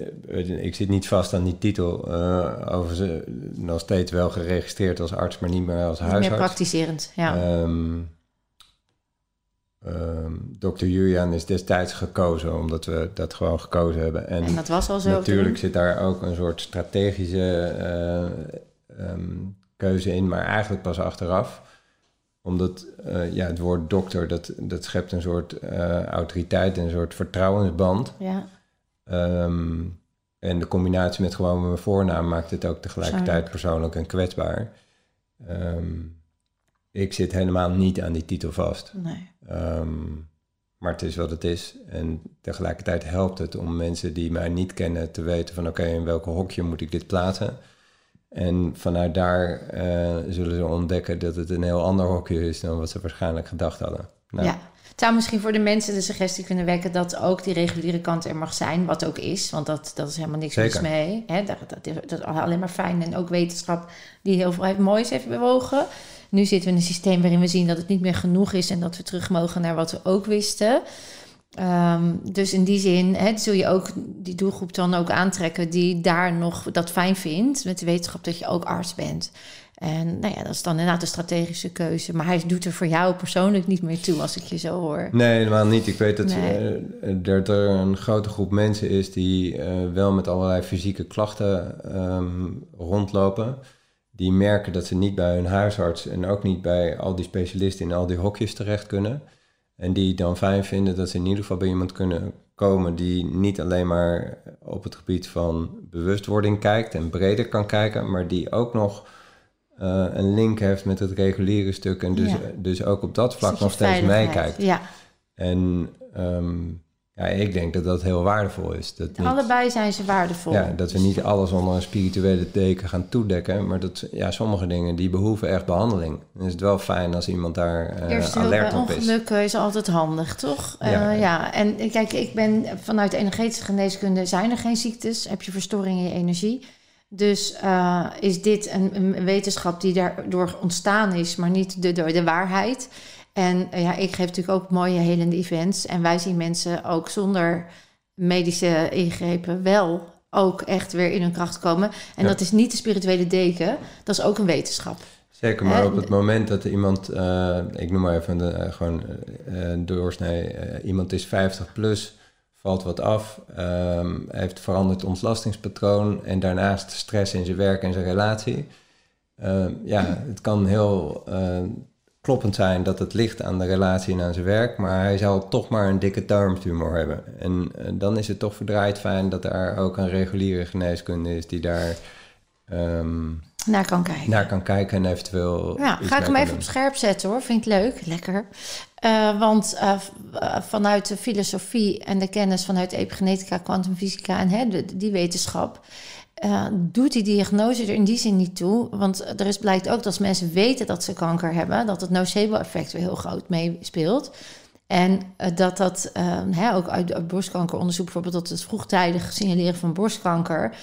Ik zit niet vast aan die titel. eh overigens eh, nog steeds wel geregistreerd als arts, maar niet meer als Niet meer huisarts. praktiserend, ja. Ehm, ehm, Dr. Julian is destijds gekozen, omdat we dat gewoon gekozen hebben. En, en dat was al zo. natuurlijk zit daar ook een soort strategische eh, ehm, keuze in, maar eigenlijk pas achteraf. Omdat eh, ja, het woord dokter, dat, dat schept een soort eh, autoriteit en een soort vertrouwensband. Ja, Ehm, en de combinatie met gewoon mijn voornaam maakt het ook tegelijkertijd persoonlijk en kwetsbaar. Ehm, ik zit helemaal niet aan die titel vast. nee. Ehm, maar het is wat het is. En tegelijkertijd helpt het om mensen die mij niet kennen te weten van oké, in welke hokje moet ik dit plaatsen. En vanuit daar eh, zullen ze ontdekken dat het een heel ander hokje is dan wat ze waarschijnlijk gedacht hadden. Nou, Ja. Het zou misschien voor de mensen de suggestie kunnen wekken dat ook die reguliere kant er mag zijn, wat ook is, want dat, dat is helemaal niks mis mee. Hè? Dat, dat, is, dat is alleen maar fijn en ook wetenschap die heel veel moois heeft bewogen. Nu zitten we in een systeem waarin we zien dat het niet meer genoeg is en dat we terug mogen naar wat we ook wisten. Ehm, dus in die zin zul je ook die doelgroep dan ook aantrekken die daar nog dat fijn vindt. Met de wetenschap dat je ook arts bent. En nou ja, dat is dan inderdaad een strategische keuze. Maar hij doet er voor jou persoonlijk niet meer toe als ik je zo hoor. Nee, helemaal niet. Ik weet dat, Nee. eh, dat er een grote groep mensen is die eh, wel met allerlei fysieke klachten ehm, rondlopen. Die merken dat ze niet bij hun huisarts en ook niet bij al die specialisten in al die hokjes terecht kunnen. En die dan fijn vinden dat ze in ieder geval bij iemand kunnen komen die niet alleen maar op het gebied van bewustwording kijkt en breder kan kijken, maar die ook nog eh, een link heeft met het reguliere stuk en dus, Ja. dus ook op dat vlak nog steeds meekijkt. Ja, En ehm, ja, ik denk dat dat heel waardevol is. Dat, niet, allebei zijn ze waardevol. ja, dat we niet alles onder een spirituele deken gaan toedekken, maar dat ja, sommige dingen die behoeven echt behandeling. Dan is het wel fijn als iemand daar eh, alert op is. ongelukken is altijd handig, toch? Ja. Ja. ja, en kijk, ik ben vanuit energetische geneeskunde zijn er geen ziektes. Heb je verstoring in je energie. Dus eh, is dit een, een wetenschap die daardoor ontstaan is, maar niet de, door de waarheid. En eh, ja, ik geef natuurlijk ook mooie helende events. En wij zien mensen ook zonder medische ingrepen wel ook echt weer in hun kracht komen. En Ja. dat is niet de spirituele deken, dat is ook een wetenschap. Zeker, maar Hè? op het moment dat iemand, eh, ik noem maar even de, eh, gewoon eh, een doorsnee, eh, iemand is 50 plus, valt wat af, ehm, heeft veranderd ontlastingspatroon en daarnaast stress in zijn werk en zijn relatie. Ehm, ja, het kan heel eh, kloppend zijn dat het ligt aan de relatie en aan zijn werk, maar hij zal toch maar een dikke darmtumor hebben. En eh, dan is het toch verdraaid fijn dat er ook een reguliere geneeskunde is die daar ehm, Naar kan kijken. naar kan kijken en eventueel. Ja, ga ik hem even op scherp zetten hoor. Vind ik leuk. Lekker. Eh, want eh, vanuit de filosofie en de kennis vanuit epigenetica, kwantumfysica en hè, de- die wetenschap. Eh, doet die diagnose er in die zin niet toe. Want er is blijkt ook dat als mensen weten dat ze kanker hebben, dat het nocebo-effect weer heel groot meespeelt. En eh, dat dat eh, hè, ook uit, borstkankeronderzoek, bijvoorbeeld dat het vroegtijdig signaleren van borstkanker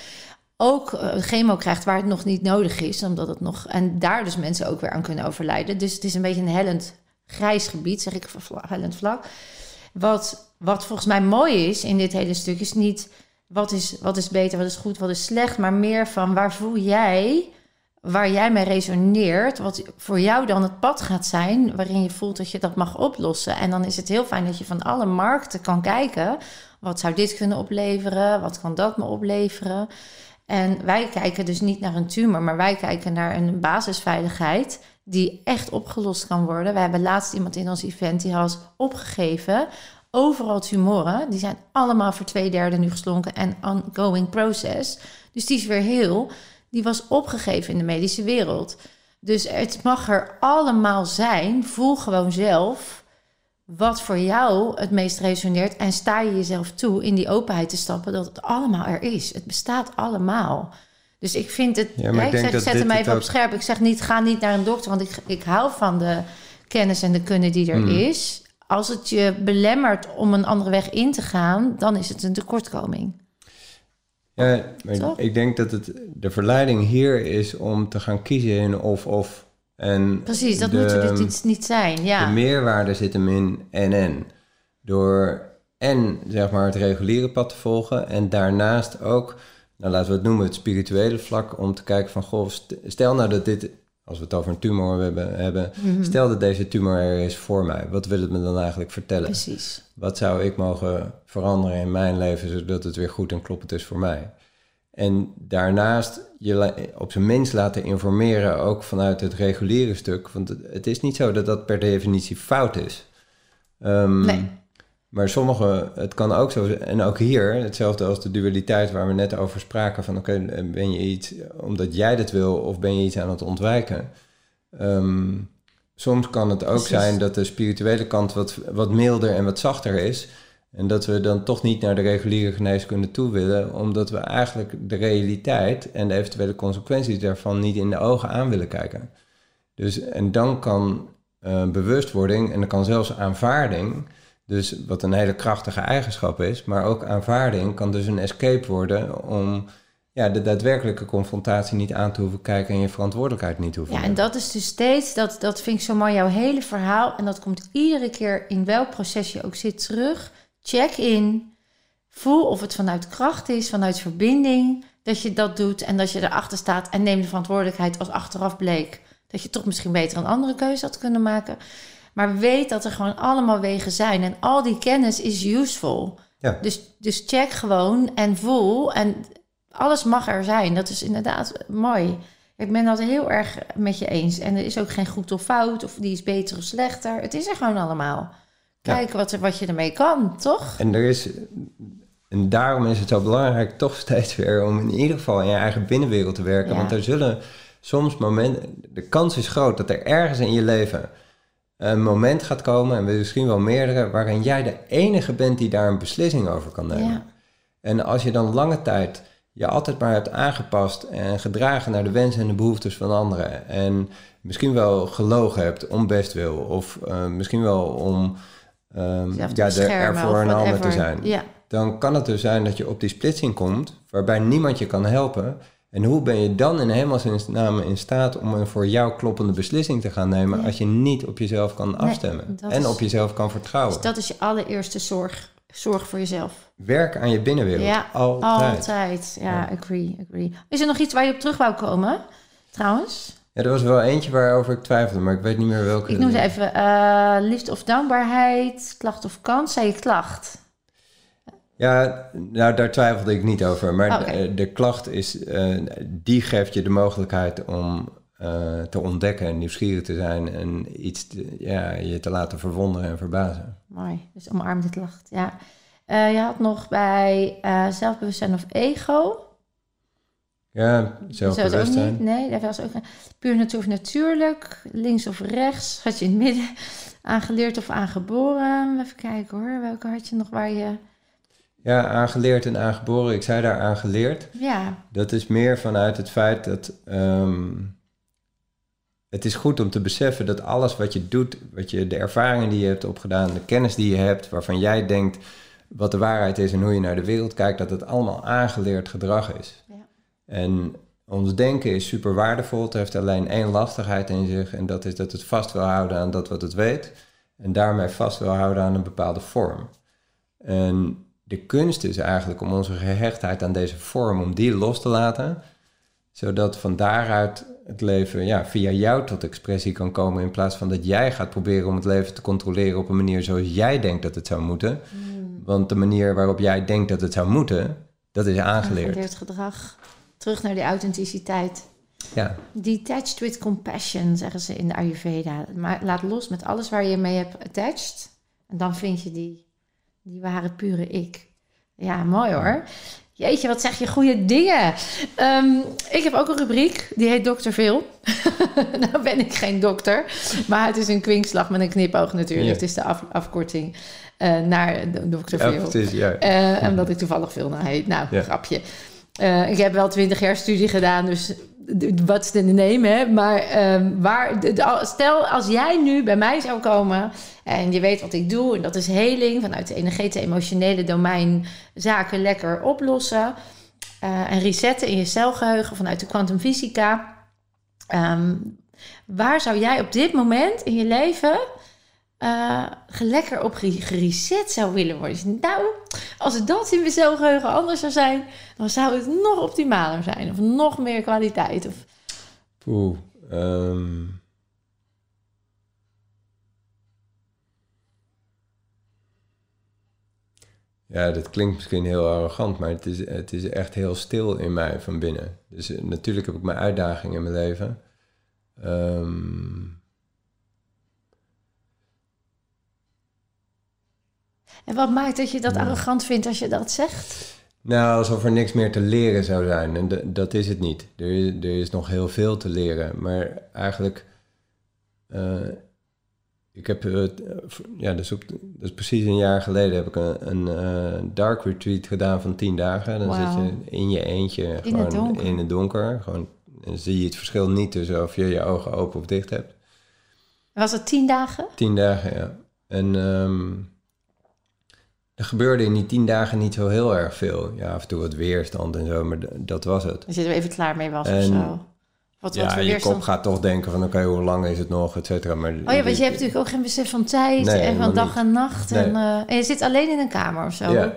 ook chemo krijgt waar het nog niet nodig is, omdat het nog en daar dus mensen ook weer aan kunnen overlijden. Dus het is een beetje een hellend grijs gebied, zeg ik hellend vlak. Wat, wat volgens mij mooi is in dit hele stuk is niet wat is, wat is beter, wat is goed, wat is slecht, maar meer van waar voel jij, waar jij mee resoneert, wat voor jou dan het pad gaat zijn, waarin je voelt dat je dat mag oplossen. En dan is het heel fijn dat je van alle markten kan kijken, wat zou dit kunnen opleveren, wat kan dat me opleveren. En wij kijken dus niet naar een tumor, maar wij kijken naar een basisveiligheid die echt opgelost kan worden. We hebben laatst iemand in ons event die had opgegeven. Overal tumoren, die zijn allemaal voor twee derde nu geslonken en ongoing process. Dus die is weer heel. Die was opgegeven in de medische wereld. Dus het mag er allemaal zijn. Voel gewoon zelf wat voor jou het meest resoneert. En sta je jezelf toe in die openheid te stappen dat het allemaal er is. Het bestaat allemaal. Dus ik vind het. Ja, ik ik denk zeg, dat zet hem even op scherp. Ik zeg niet, ga niet naar een dokter, want ik, ik hou van de kennis en de kunde die er Hmm. is. Als het je belemmert om een andere weg in te gaan, dan is het een tekortkoming. Ja, Toch? ik denk dat het, de verleiding hier is om te gaan kiezen in of-of. En Precies, dat de, moet dit niet zijn. Ja. De meerwaarde zit hem in en-en. Door en zeg maar het reguliere pad te volgen en daarnaast ook, nou laten we het noemen het spirituele vlak, om te kijken van, goh, st- stel nou dat dit, als we het over een tumor hebben, hebben Mhm. stel dat deze tumor er is voor mij, wat wil het me dan eigenlijk vertellen? Precies. Wat zou ik mogen veranderen in mijn leven zodat het weer goed en kloppend is voor mij? En daarnaast je op zijn minst laten informeren, ook vanuit het reguliere stuk. Want het, is niet zo dat dat per definitie fout is. Ehm, Nee. Maar sommige, het kan ook zo zijn, en ook hier, hetzelfde als de dualiteit waar we net over spraken, van oké, ben je iets omdat jij dat wil of ben je iets aan het ontwijken? Ehm, soms kan het ook Precies. zijn dat de spirituele kant wat, wat milder en wat zachter is. En dat we dan toch niet naar de reguliere geneeskunde toe willen, omdat we eigenlijk de realiteit en de eventuele consequenties daarvan niet in de ogen aan willen kijken. Dus, en dan kan eh, bewustwording en dan kan zelfs aanvaarding, dus wat een hele krachtige eigenschap is, maar ook aanvaarding kan dus een escape worden om ja, de daadwerkelijke confrontatie niet aan te hoeven kijken en je verantwoordelijkheid niet te hoeven Ja, en dat is dus steeds, dat, dat vind ik zo mooi, jouw hele verhaal. En dat komt iedere keer in welk proces je ook zit terug. Check in. Voel of het vanuit kracht is, vanuit verbinding, dat je dat doet en dat je erachter staat. En neem de verantwoordelijkheid als achteraf bleek dat je toch misschien beter een andere keuze had kunnen maken. Maar weet dat er gewoon allemaal wegen zijn en al die kennis is useful. Ja. Dus, dus check gewoon en voel en alles mag er zijn. Dat is inderdaad mooi. Ik ben dat heel erg met je eens. En er is ook geen goed of fout, of die is beter of slechter. Het is er gewoon allemaal. Kijken wat, er, wat je ermee kan, toch? En er is, en daarom is het zo belangrijk toch steeds weer om in ieder geval in je eigen binnenwereld te werken. Ja. Want er zullen soms momenten, de kans is groot dat er ergens in je leven een moment gaat komen, en misschien wel meerdere, waarin jij de enige bent die daar een beslissing over kan nemen. Ja. En als je dan lange tijd je altijd maar hebt aangepast en gedragen naar de wensen en de behoeftes van anderen. En misschien wel gelogen hebt om bestwil. Of eh, misschien wel om te ja, de, er voor een ander te zijn. Ja, Dan kan het dus zijn dat je op die splitsing komt waarbij niemand je kan helpen. En hoe ben je dan in hemelsnaam in staat om een voor jou kloppende beslissing te gaan nemen... Als je niet op jezelf kan afstemmen en is- op jezelf kan vertrouwen? dus dat is je allereerste zorg. Zorg voor jezelf. Werk aan je binnenwereld. Ja, altijd. Altijd. Ja, Ja. agree, agree. Is er nog iets waar je op terug wou komen, trouwens? Ja, er was wel eentje waarover ik twijfelde, maar ik weet niet meer welke. Ik noem ze even uh, liefde of dankbaarheid, klacht of kans. Zei je klacht? Ja, nou daar twijfelde ik niet over. Maar oh, de, de, klacht is, uh, die geeft je de mogelijkheid om uh, te ontdekken en nieuwsgierig te zijn en iets te, ja, je te laten verwonderen en verbazen. Mooi, dus omarm de klacht. Ja. Uh, je had nog bij zelfbewustzijn of ego. Ja, zelfbewustzijn. Nee, dat was ook puur natuur of natuurlijk, links of rechts, had je in het midden aangeleerd of aangeboren. Even kijken hoor, welke had je nog waar je... Ja, aangeleerd en aangeboren. Ik zei daar aangeleerd. Ja. Dat is meer vanuit het feit dat... Um, het is goed om te beseffen dat alles wat je doet, wat je, de ervaringen die je hebt opgedaan, de kennis die je hebt, waarvan jij denkt wat de waarheid is en hoe je naar de wereld kijkt, dat het allemaal aangeleerd gedrag is. Ja. En ons denken is super waardevol. Het heeft alleen één lastigheid in zich. En dat is dat het vast wil houden aan dat wat het weet. En daarmee vast wil houden aan een bepaalde vorm. En de kunst is eigenlijk om onze gehechtheid aan deze vorm, om die los te laten. Zodat van daaruit het leven ja, via jou tot expressie kan komen. In plaats van dat jij gaat proberen om het leven te controleren op een manier zoals jij denkt dat het zou moeten. Hmm. Want de manier waarop jij denkt dat het zou moeten, dat is aangeleerd. Aangeleerd gedrag. Terug naar die authenticiteit. Ja. Detached with compassion, zeggen ze in de Ayurveda. Maar laat los met alles waar je mee hebt attached. En dan vind je die, die ware, pure ik. Ja, mooi hoor. Jeetje, wat zeg je goede dingen. Ehm, ik heb ook een rubriek, die heet Dokter Veel. <laughs> nou ben ik geen dokter, maar het is een kwinkslag met een knipoog natuurlijk. Het is de afkorting uh, naar Dokter Veel. Ja, het is, ja. Uh, omdat ik toevallig veel naar heet. Nou, grapje. Uh, ik heb wel twintig jaar studie gedaan, dus wat is de name, hè? Maar um, waar, stel als jij nu bij mij zou komen en je weet wat ik doe, en dat is heling vanuit de energetische, emotionele domein, zaken lekker oplossen uh, en resetten in je celgeheugen vanuit de kwantumfysica. Um, waar zou jij op dit moment in je leven uh, lekker op gereset zou willen worden. Nou, als het dat in mijn celgeheugen anders zou zijn, dan zou het nog optimaler zijn. Of nog meer kwaliteit. Of... Oeh, um... Ja, dat klinkt misschien heel arrogant, maar het is, het is echt heel stil in mij van binnen. Dus uh, natuurlijk heb ik mijn uitdagingen in mijn leven. Um, En wat maakt dat je dat arrogant vindt als je dat zegt? Nou, alsof er niks meer te leren zou zijn. En dat is het niet. Er is, er is nog heel veel te leren. Maar eigenlijk. Uh, ik heb. Uh, ja, dus op, dus precies een jaar geleden heb ik een, een uh, dark retreat gedaan van tien dagen. Dan zit je in je eentje in gewoon het in het donker. Gewoon, en zie je het verschil niet tussen of je je ogen open of dicht hebt. Was het tien dagen? Tien dagen, ja. En. Um, er gebeurde in die tien dagen niet zo heel erg veel. Ja, af en toe wat weerstand en zo, maar dat was het. Als je er even klaar mee was en, of zo. Wat, ja, wat je kop gaat toch denken van oké, hoe lang is het nog, et cetera. Maar, oh ja, want je hebt natuurlijk ook geen besef van tijd en van dag en nacht. En, uh, en, je zit alleen in een kamer of zo. Ja.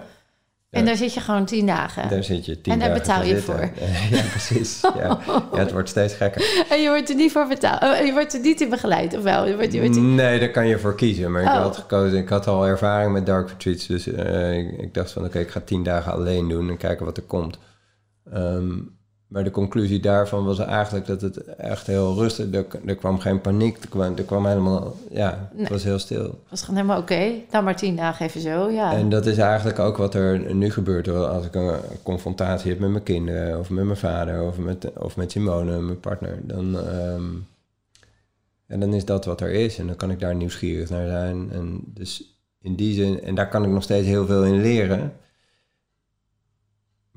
En daar zit je gewoon tien dagen. Daar zit je tien en daar betaal je voor. <laughs> ja, precies. Ja. ja. het wordt steeds gekker. <laughs> En je wordt er niet voor betaald. Oh, je wordt er niet in begeleid, of wel? Je wordt, je wordt Nee, daar kan je voor kiezen. Maar ik oh. had gekozen, ik had al ervaring met dark retreats. Dus uh, ik, ik, dacht van, oké, ik ga tien dagen alleen doen en kijken wat er komt. Um, maar de conclusie daarvan was eigenlijk dat het echt heel rustig... Er, er kwam geen paniek, er kwam, er kwam helemaal... Ja, het was heel stil. Het was gewoon helemaal oké. Dan maar tien dagen even zo, ja. En dat is eigenlijk ook wat er nu gebeurt. Als ik een confrontatie heb met mijn kinderen... of met mijn vader of met, of met Simone, mijn partner... Dan, um, en dan is dat wat er is. En dan kan ik daar nieuwsgierig naar zijn. En dus in die zin... En daar kan ik nog steeds heel veel in leren...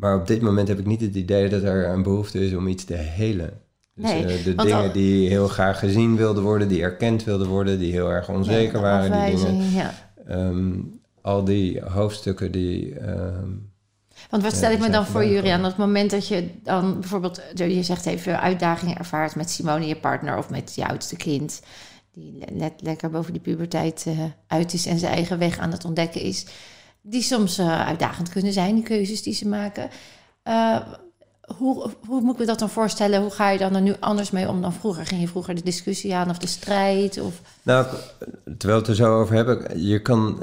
Maar op dit moment heb ik niet het idee dat er een behoefte is om iets te helen. Dus nee, uh, de dingen die heel graag gezien wilden worden, die erkend wilden worden, die heel erg onzeker waren. Die dingen, ja. um, al die hoofdstukken die. Um, want wat stel ik me dan voor, Jurian, op het moment dat je dan bijvoorbeeld, je zegt even uitdagingen ervaart met Simone, je partner, of met je oudste kind, die net lekker boven die puberteit uh, uit is en zijn eigen weg aan het ontdekken is die soms uh, uitdagend kunnen zijn, die keuzes die ze maken. Uh, hoe, hoe moet ik me dat dan voorstellen? Hoe ga je dan er nu anders mee om dan vroeger? Ging je vroeger de discussie aan of de strijd? Of... Nou, terwijl we het er zo over hebben, je kan,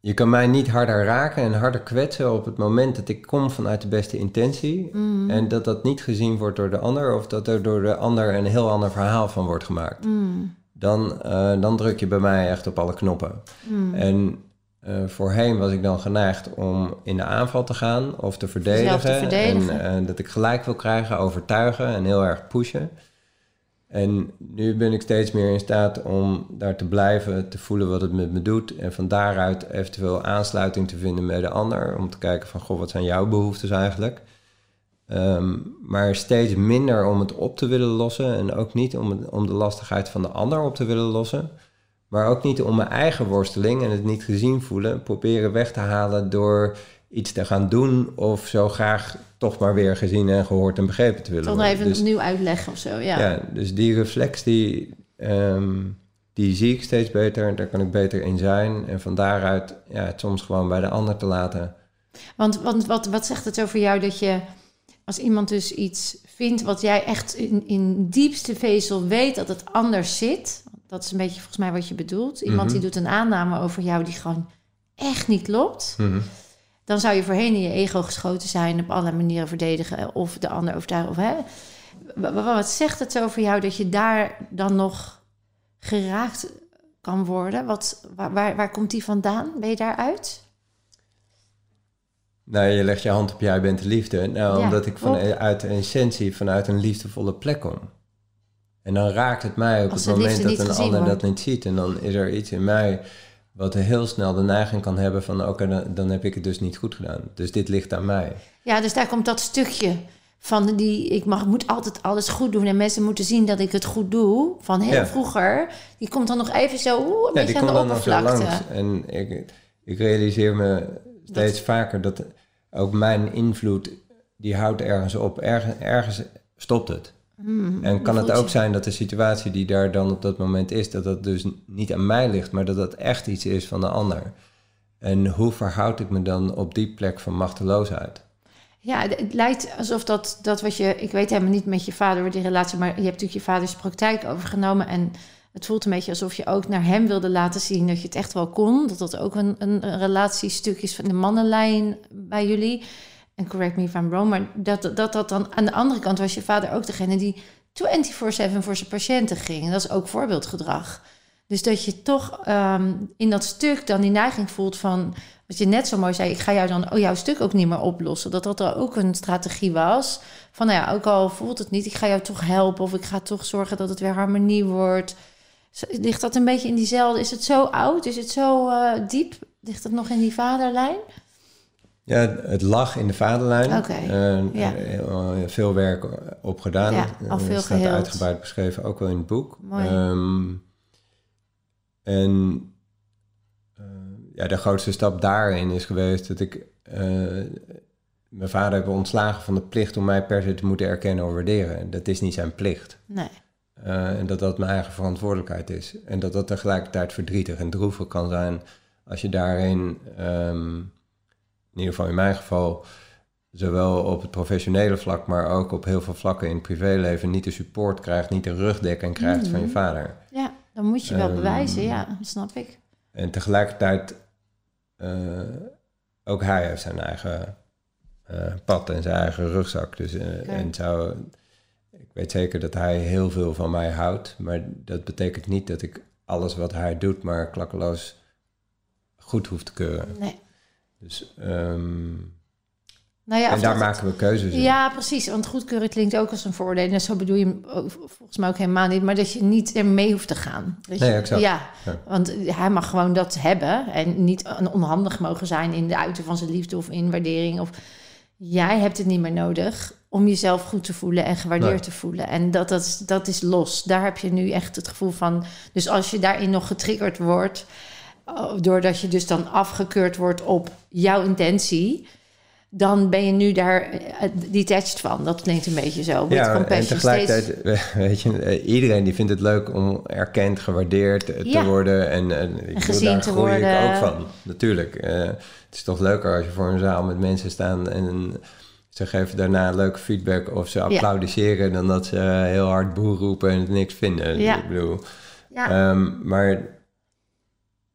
je kan mij niet harder raken en harder kwetsen op het moment dat ik kom vanuit de beste intentie. Mm. En dat dat niet gezien wordt door de ander of dat er door de ander een heel ander verhaal van wordt gemaakt. Mm. Dan, eh, dan druk je bij mij echt op alle knoppen. Mm. En eh, voorheen was ik dan geneigd om in de aanval te gaan of te verdedigen. te verdedigen. En eh, dat ik gelijk wil krijgen, overtuigen en heel erg pushen. En nu ben ik steeds meer in staat om daar te blijven, te voelen wat het met me doet. En van daaruit eventueel aansluiting te vinden met de ander. Om te kijken van, goh, wat zijn jouw behoeftes eigenlijk? Ehm, maar steeds minder om het op te willen lossen. En ook niet om, het- om de lastigheid van de ander op te willen lossen. Maar ook niet om mijn eigen worsteling en het niet gezien voelen, proberen weg te halen door iets te gaan doen of zo graag toch maar weer gezien en gehoord en begrepen te willen Toch worden. even Dus, opnieuw uitleggen of zo, ja. ja. dus die reflex die, ehm, die zie ik steeds beter, daar kan ik beter in zijn. En van daaruit ja, het soms gewoon bij de ander te laten. Want, want wat, wat zegt het over jou dat je, als iemand dus iets vindt wat jij echt in, in diepste vezel weet dat het anders zit. Dat is een beetje volgens mij wat je bedoelt. Iemand Mhm. die doet een aanname over jou die gewoon echt niet klopt. Mhm. Dan zou je voorheen in je ego geschoten zijn, op allerlei manieren verdedigen of de ander overtuigen. Of, hè? Wa- wa- Wat zegt het over jou dat je daar dan nog geraakt kan worden? Wat, waar, waar, waar komt die vandaan? Ben je daaruit? Nou, je legt je hand op jij bent de liefde. Nou, Ja, omdat ik vanuit de essentie vanuit een liefdevolle plek kom. En dan raakt het mij op Als het moment dat een gezien ander dat niet ziet. En dan is er iets in mij wat heel snel de neiging kan hebben van... oké, dan, dan heb ik het dus niet goed gedaan. Dus dit ligt aan mij. Ja, dus daar komt dat stukje van die ik mag, moet altijd alles goed doen en mensen moeten zien dat ik het goed doe van heel Ja. vroeger. Die komt dan nog even zo oeh, een Ja, die beetje aan komt de dan nog zo oppervlakte. langs. En ik, ik realiseer me steeds vaker dat ook mijn invloed... die houdt ergens op. Ergens, ergens stopt het. Hmm, En kan het ook je? zijn dat de situatie die daar dan op dat moment is, dat dat dus niet aan mij ligt, maar dat dat echt iets is van de ander. En hoe verhoud ik me dan op die plek van machteloosheid? Ja, het- het lijkt alsof dat, dat wat je... Ik weet helemaal niet met je vader die relatie... maar je hebt natuurlijk je vaders praktijk overgenomen... en het voelt een beetje alsof je ook naar hem wilde laten zien... dat je het echt wel kon. Dat dat ook een, een, een relatiestuk is van de mannenlijn bij jullie. En correct me if I'm wrong... maar dat, dat dat dan... aan de andere kant was je vader ook degene die 24-7 voor zijn patiënten ging. En dat is ook voorbeeldgedrag. Dus dat je toch ehm, in dat stuk dan die neiging voelt van... wat je net zo mooi zei, ik ga jou dan oh, jouw stuk ook niet meer oplossen. Dat dat er ook een strategie was. Van nou ja, ook al voelt het niet, ik ga jou toch helpen... of ik ga toch zorgen dat het weer harmonie wordt. Ligt dat een beetje in diezelfde... Is het zo oud? Is het zo eh, diep? Ligt het nog in die vaderlijn? Ja, het lag in de vaderlijn. Oké, Eh, ja. heel veel werk op gedaan. Ja, al Eh, veel staat geheeld. uitgebreid beschreven, ook wel in het boek. Mooi. Ehm, en eh, ja, de grootste stap daarin is geweest dat ik eh, mijn vader heb ontslagen van de plicht om mij per se te moeten erkennen of waarderen. Dat is niet zijn plicht. Nee. Eh, en dat dat mijn eigen verantwoordelijkheid is. En dat dat tegelijkertijd verdrietig en droevig kan zijn als je daarin, ehm, in ieder geval in mijn geval, zowel op het professionele vlak, maar ook op heel veel vlakken in het privéleven, niet de support krijgt, niet de rugdekking krijgt van je Mhm. vader. Ja, dan moet je wel Ehm, bewijzen. Ja, dat snap ik. En tegelijkertijd, eh, ook hij heeft zijn eigen eh, pad en zijn eigen rugzak. Dus, eh, en zou, ik weet zeker dat hij heel veel van mij houdt, maar dat betekent niet dat ik alles wat hij doet, maar klakkeloos goed hoef te keuren. Nee. Dus, ehm, Nou ja, en daar maken we keuzes in. Ja, precies. Want goedkeuren klinkt ook als een voordeel. En zo bedoel je hem volgens mij ook helemaal niet. Maar dat je niet er mee hoeft te gaan. Dat je- Nee, exact. Ja, Ja. want hij mag gewoon dat hebben. En niet onhandig mogen zijn in de uiten van zijn liefde of in waardering. Of jij hebt het niet meer nodig om jezelf goed te voelen en gewaardeerd Nee. te voelen. En dat, dat, is, dat is los. Daar heb je nu echt het gevoel van. Dus als je daarin nog getriggerd wordt. Doordat je dus dan afgekeurd wordt op jouw intentie dan ben je nu daar eh, detached van. Dat klinkt een beetje zo. Ja, en steeds- tegelijkertijd, <laughs> weet je, eh, iedereen die vindt het leuk om erkend, gewaardeerd eh, te Ja. worden. En, en ik bedoel, gezien daar te groei ik worden. ook van, natuurlijk. Het is toch leuker als je voor een zaal met mensen staat en, ze geven daarna leuke feedback of ze applaudisseren dan dat ze heel hard boer roepen en het niks vinden. Ja. Ik bedoel, Ja, Ehm, maar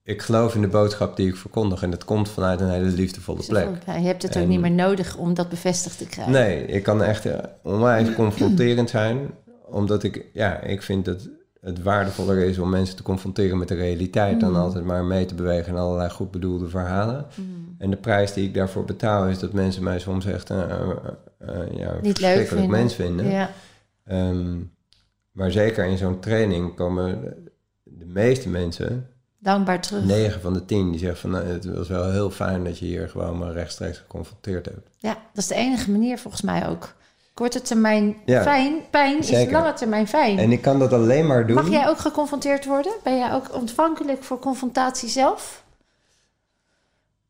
ik geloof in de boodschap die ik verkondig en dat komt vanuit een hele liefdevolle plek. Ja, je hebt het ook niet meer nodig om dat bevestigd te krijgen. Nee, ik kan echt eh, onwijs <clears throat> confronterend zijn, omdat ik, ja, ik vind dat het waardevoller is om mensen te confronteren met de realiteit dan Mm. altijd maar mee te bewegen in allerlei goed bedoelde verhalen. Mm. En de prijs die ik daarvoor betaal is dat mensen mij soms echt een, eh, ja, Niet verschrikkelijk vinden. mens vinden. Ja. Ehm, maar zeker in zo'n training komen de meeste mensen, Dankbaar terug. 9 van de 10, die zeggen van nou, het was wel heel fijn dat je hier gewoon maar rechtstreeks geconfronteerd hebt. Ja, dat is de enige manier volgens mij ook. Korte termijn Ja, fijn, pijn is lange termijn fijn. En ik kan dat alleen maar doen. Mag jij ook geconfronteerd worden? Ben jij ook ontvankelijk voor confrontatie zelf?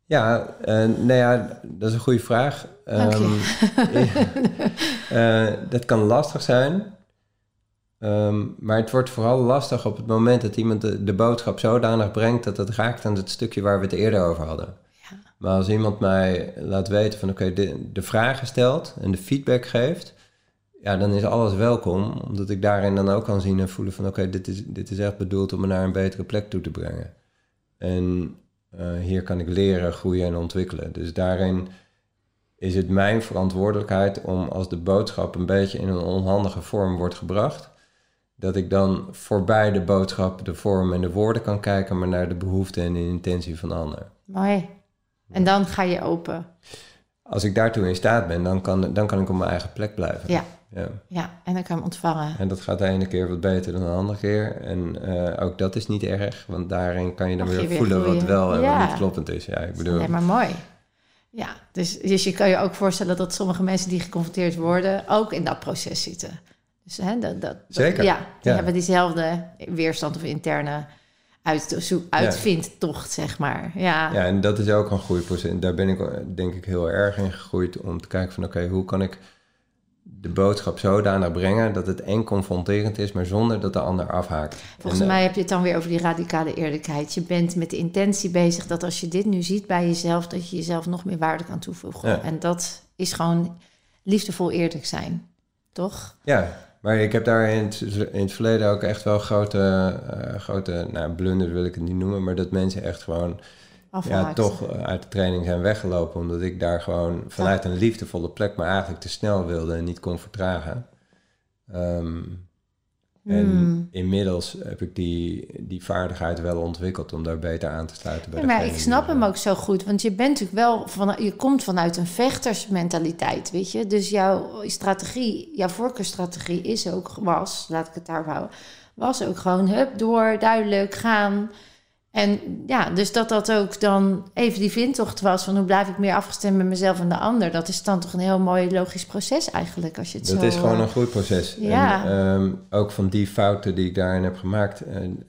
Ja, eh, nou ja, dat is een goede vraag. <laughs> Eh, dat kan lastig zijn. Ehm, maar het wordt vooral lastig op het moment dat iemand de, de boodschap zodanig brengt dat het raakt aan het stukje waar we het eerder over hadden. Ja. Maar als iemand mij laat weten van oké, de, de vragen stelt en de feedback geeft, ja, dan is alles welkom. Omdat ik daarin dan ook kan zien en voelen van oké, dit, is, dit is echt bedoeld om me naar een betere plek toe te brengen. En eh, hier kan ik leren, groeien en ontwikkelen. Dus daarin is het mijn verantwoordelijkheid om als de boodschap een beetje in een onhandige vorm wordt gebracht, dat ik dan voorbij de boodschap, de vorm en de woorden kan kijken, maar naar de behoefte en de intentie van de ander. Mooi. En dan ga je open. Als ik daartoe in staat ben, dan kan, dan kan ik op mijn eigen plek blijven. Ja. Ja. Ja, en dan kan hem ontvangen. En dat gaat de ene keer wat beter dan de andere keer. En eh, ook dat is niet erg, want daarin kan je dan je weer, voelen wat wel en Ja. wat niet kloppend is. Ja, ik bedoel, Nee, maar mooi. Ja, dus, dus je kan je ook voorstellen dat sommige mensen die geconfronteerd worden ook in dat proces zitten. Dus hè, dat, dat, Zeker, ja, die ja. hebben diezelfde weerstand of interne uit, uitvindtocht, zeg maar. Ja. Ja, en dat is ook een groeiproces. Daar ben ik denk ik heel erg in gegroeid om te kijken van oké, hoe kan ik de boodschap zodanig brengen dat het en confronterend is, maar zonder dat de ander afhaakt. Volgens En, eh, mij heb je het dan weer over die radicale eerlijkheid. Je bent met de intentie bezig dat als je dit nu ziet bij jezelf, dat je jezelf nog meer waarde kan toevoegen. Ja. En dat is gewoon liefdevol eerlijk zijn, toch? Ja, maar ik heb daar in het, in het verleden ook echt wel grote, eh, grote nou, blunders wil ik het niet noemen, maar dat mensen echt gewoon ja, toch eh, uit de training zijn weggelopen, omdat ik daar gewoon vanuit een liefdevolle plek maar eigenlijk te snel wilde en niet kon vertragen. Ehm, En Hmm. inmiddels heb ik die, die vaardigheid wel ontwikkeld om daar beter aan te sluiten bij Ja, maar ik snap hem ook zo goed, want je bent natuurlijk wel van, je komt vanuit een vechtersmentaliteit, weet je. Dus jouw strategie, jouw voorkeurstrategie is ook was, laat ik het daar houden, was ook gewoon hup door, duidelijk gaan. En ja, dus dat dat ook dan even die vindtocht was van hoe blijf ik meer afgestemd met mezelf en de ander. Dat is dan toch een heel mooi logisch proces eigenlijk als je het Dat zo. is gewoon eh, een groeiproces. Ja. En ehm, ook van die fouten die ik daarin heb gemaakt. en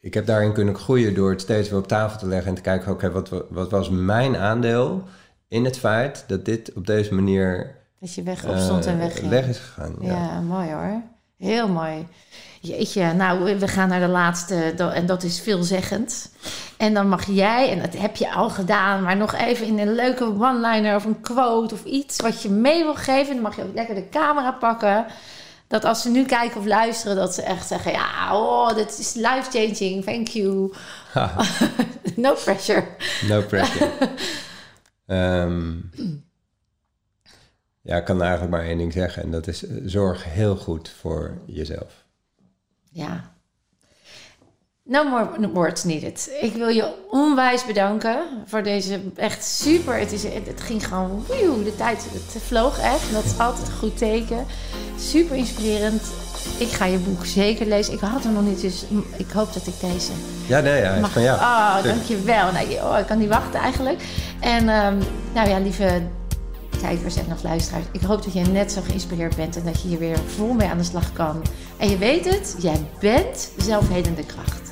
ik heb daarin kunnen groeien door het steeds weer op tafel te leggen en te kijken, oké, wat, wat was mijn aandeel in het feit dat dit op deze manier dat je weg opstond en eh, weg is gegaan. Ja. Ja, mooi hoor. Heel mooi. Jeetje, nou, we gaan naar de laatste en dat is veelzeggend. En dan mag jij, en dat heb je al gedaan, maar nog even in een leuke one-liner of een quote of iets wat je mee wil geven. Dan mag je ook lekker de camera pakken. Dat als ze nu kijken of luisteren, dat ze echt zeggen: Ja, oh, dit is life-changing, thank you. <laughs> <laughs> No pressure. no pressure. Ehm, ja, ik kan eigenlijk maar één ding zeggen en dat is eh, zorg heel goed voor jezelf. Ja. No more words needed. Ik wil je onwijs bedanken voor deze echt super. Het, is, het, ging gewoon, de tijd het vloog echt. En dat is altijd een goed teken. Super inspirerend. Ik ga je boek zeker lezen. Ik had hem nog niet, dus ik hoop dat ik deze Ja, nee, ja, mag. van jou. Oh, dankjewel. Nou, oh, ik kan niet wachten eigenlijk. En ehm, nou ja, lieve kijkers en of luisteraars. Ik hoop dat je net zo geïnspireerd bent en dat je hier weer vol mee aan de slag kan. En je weet het, jij bent zelfhelende kracht.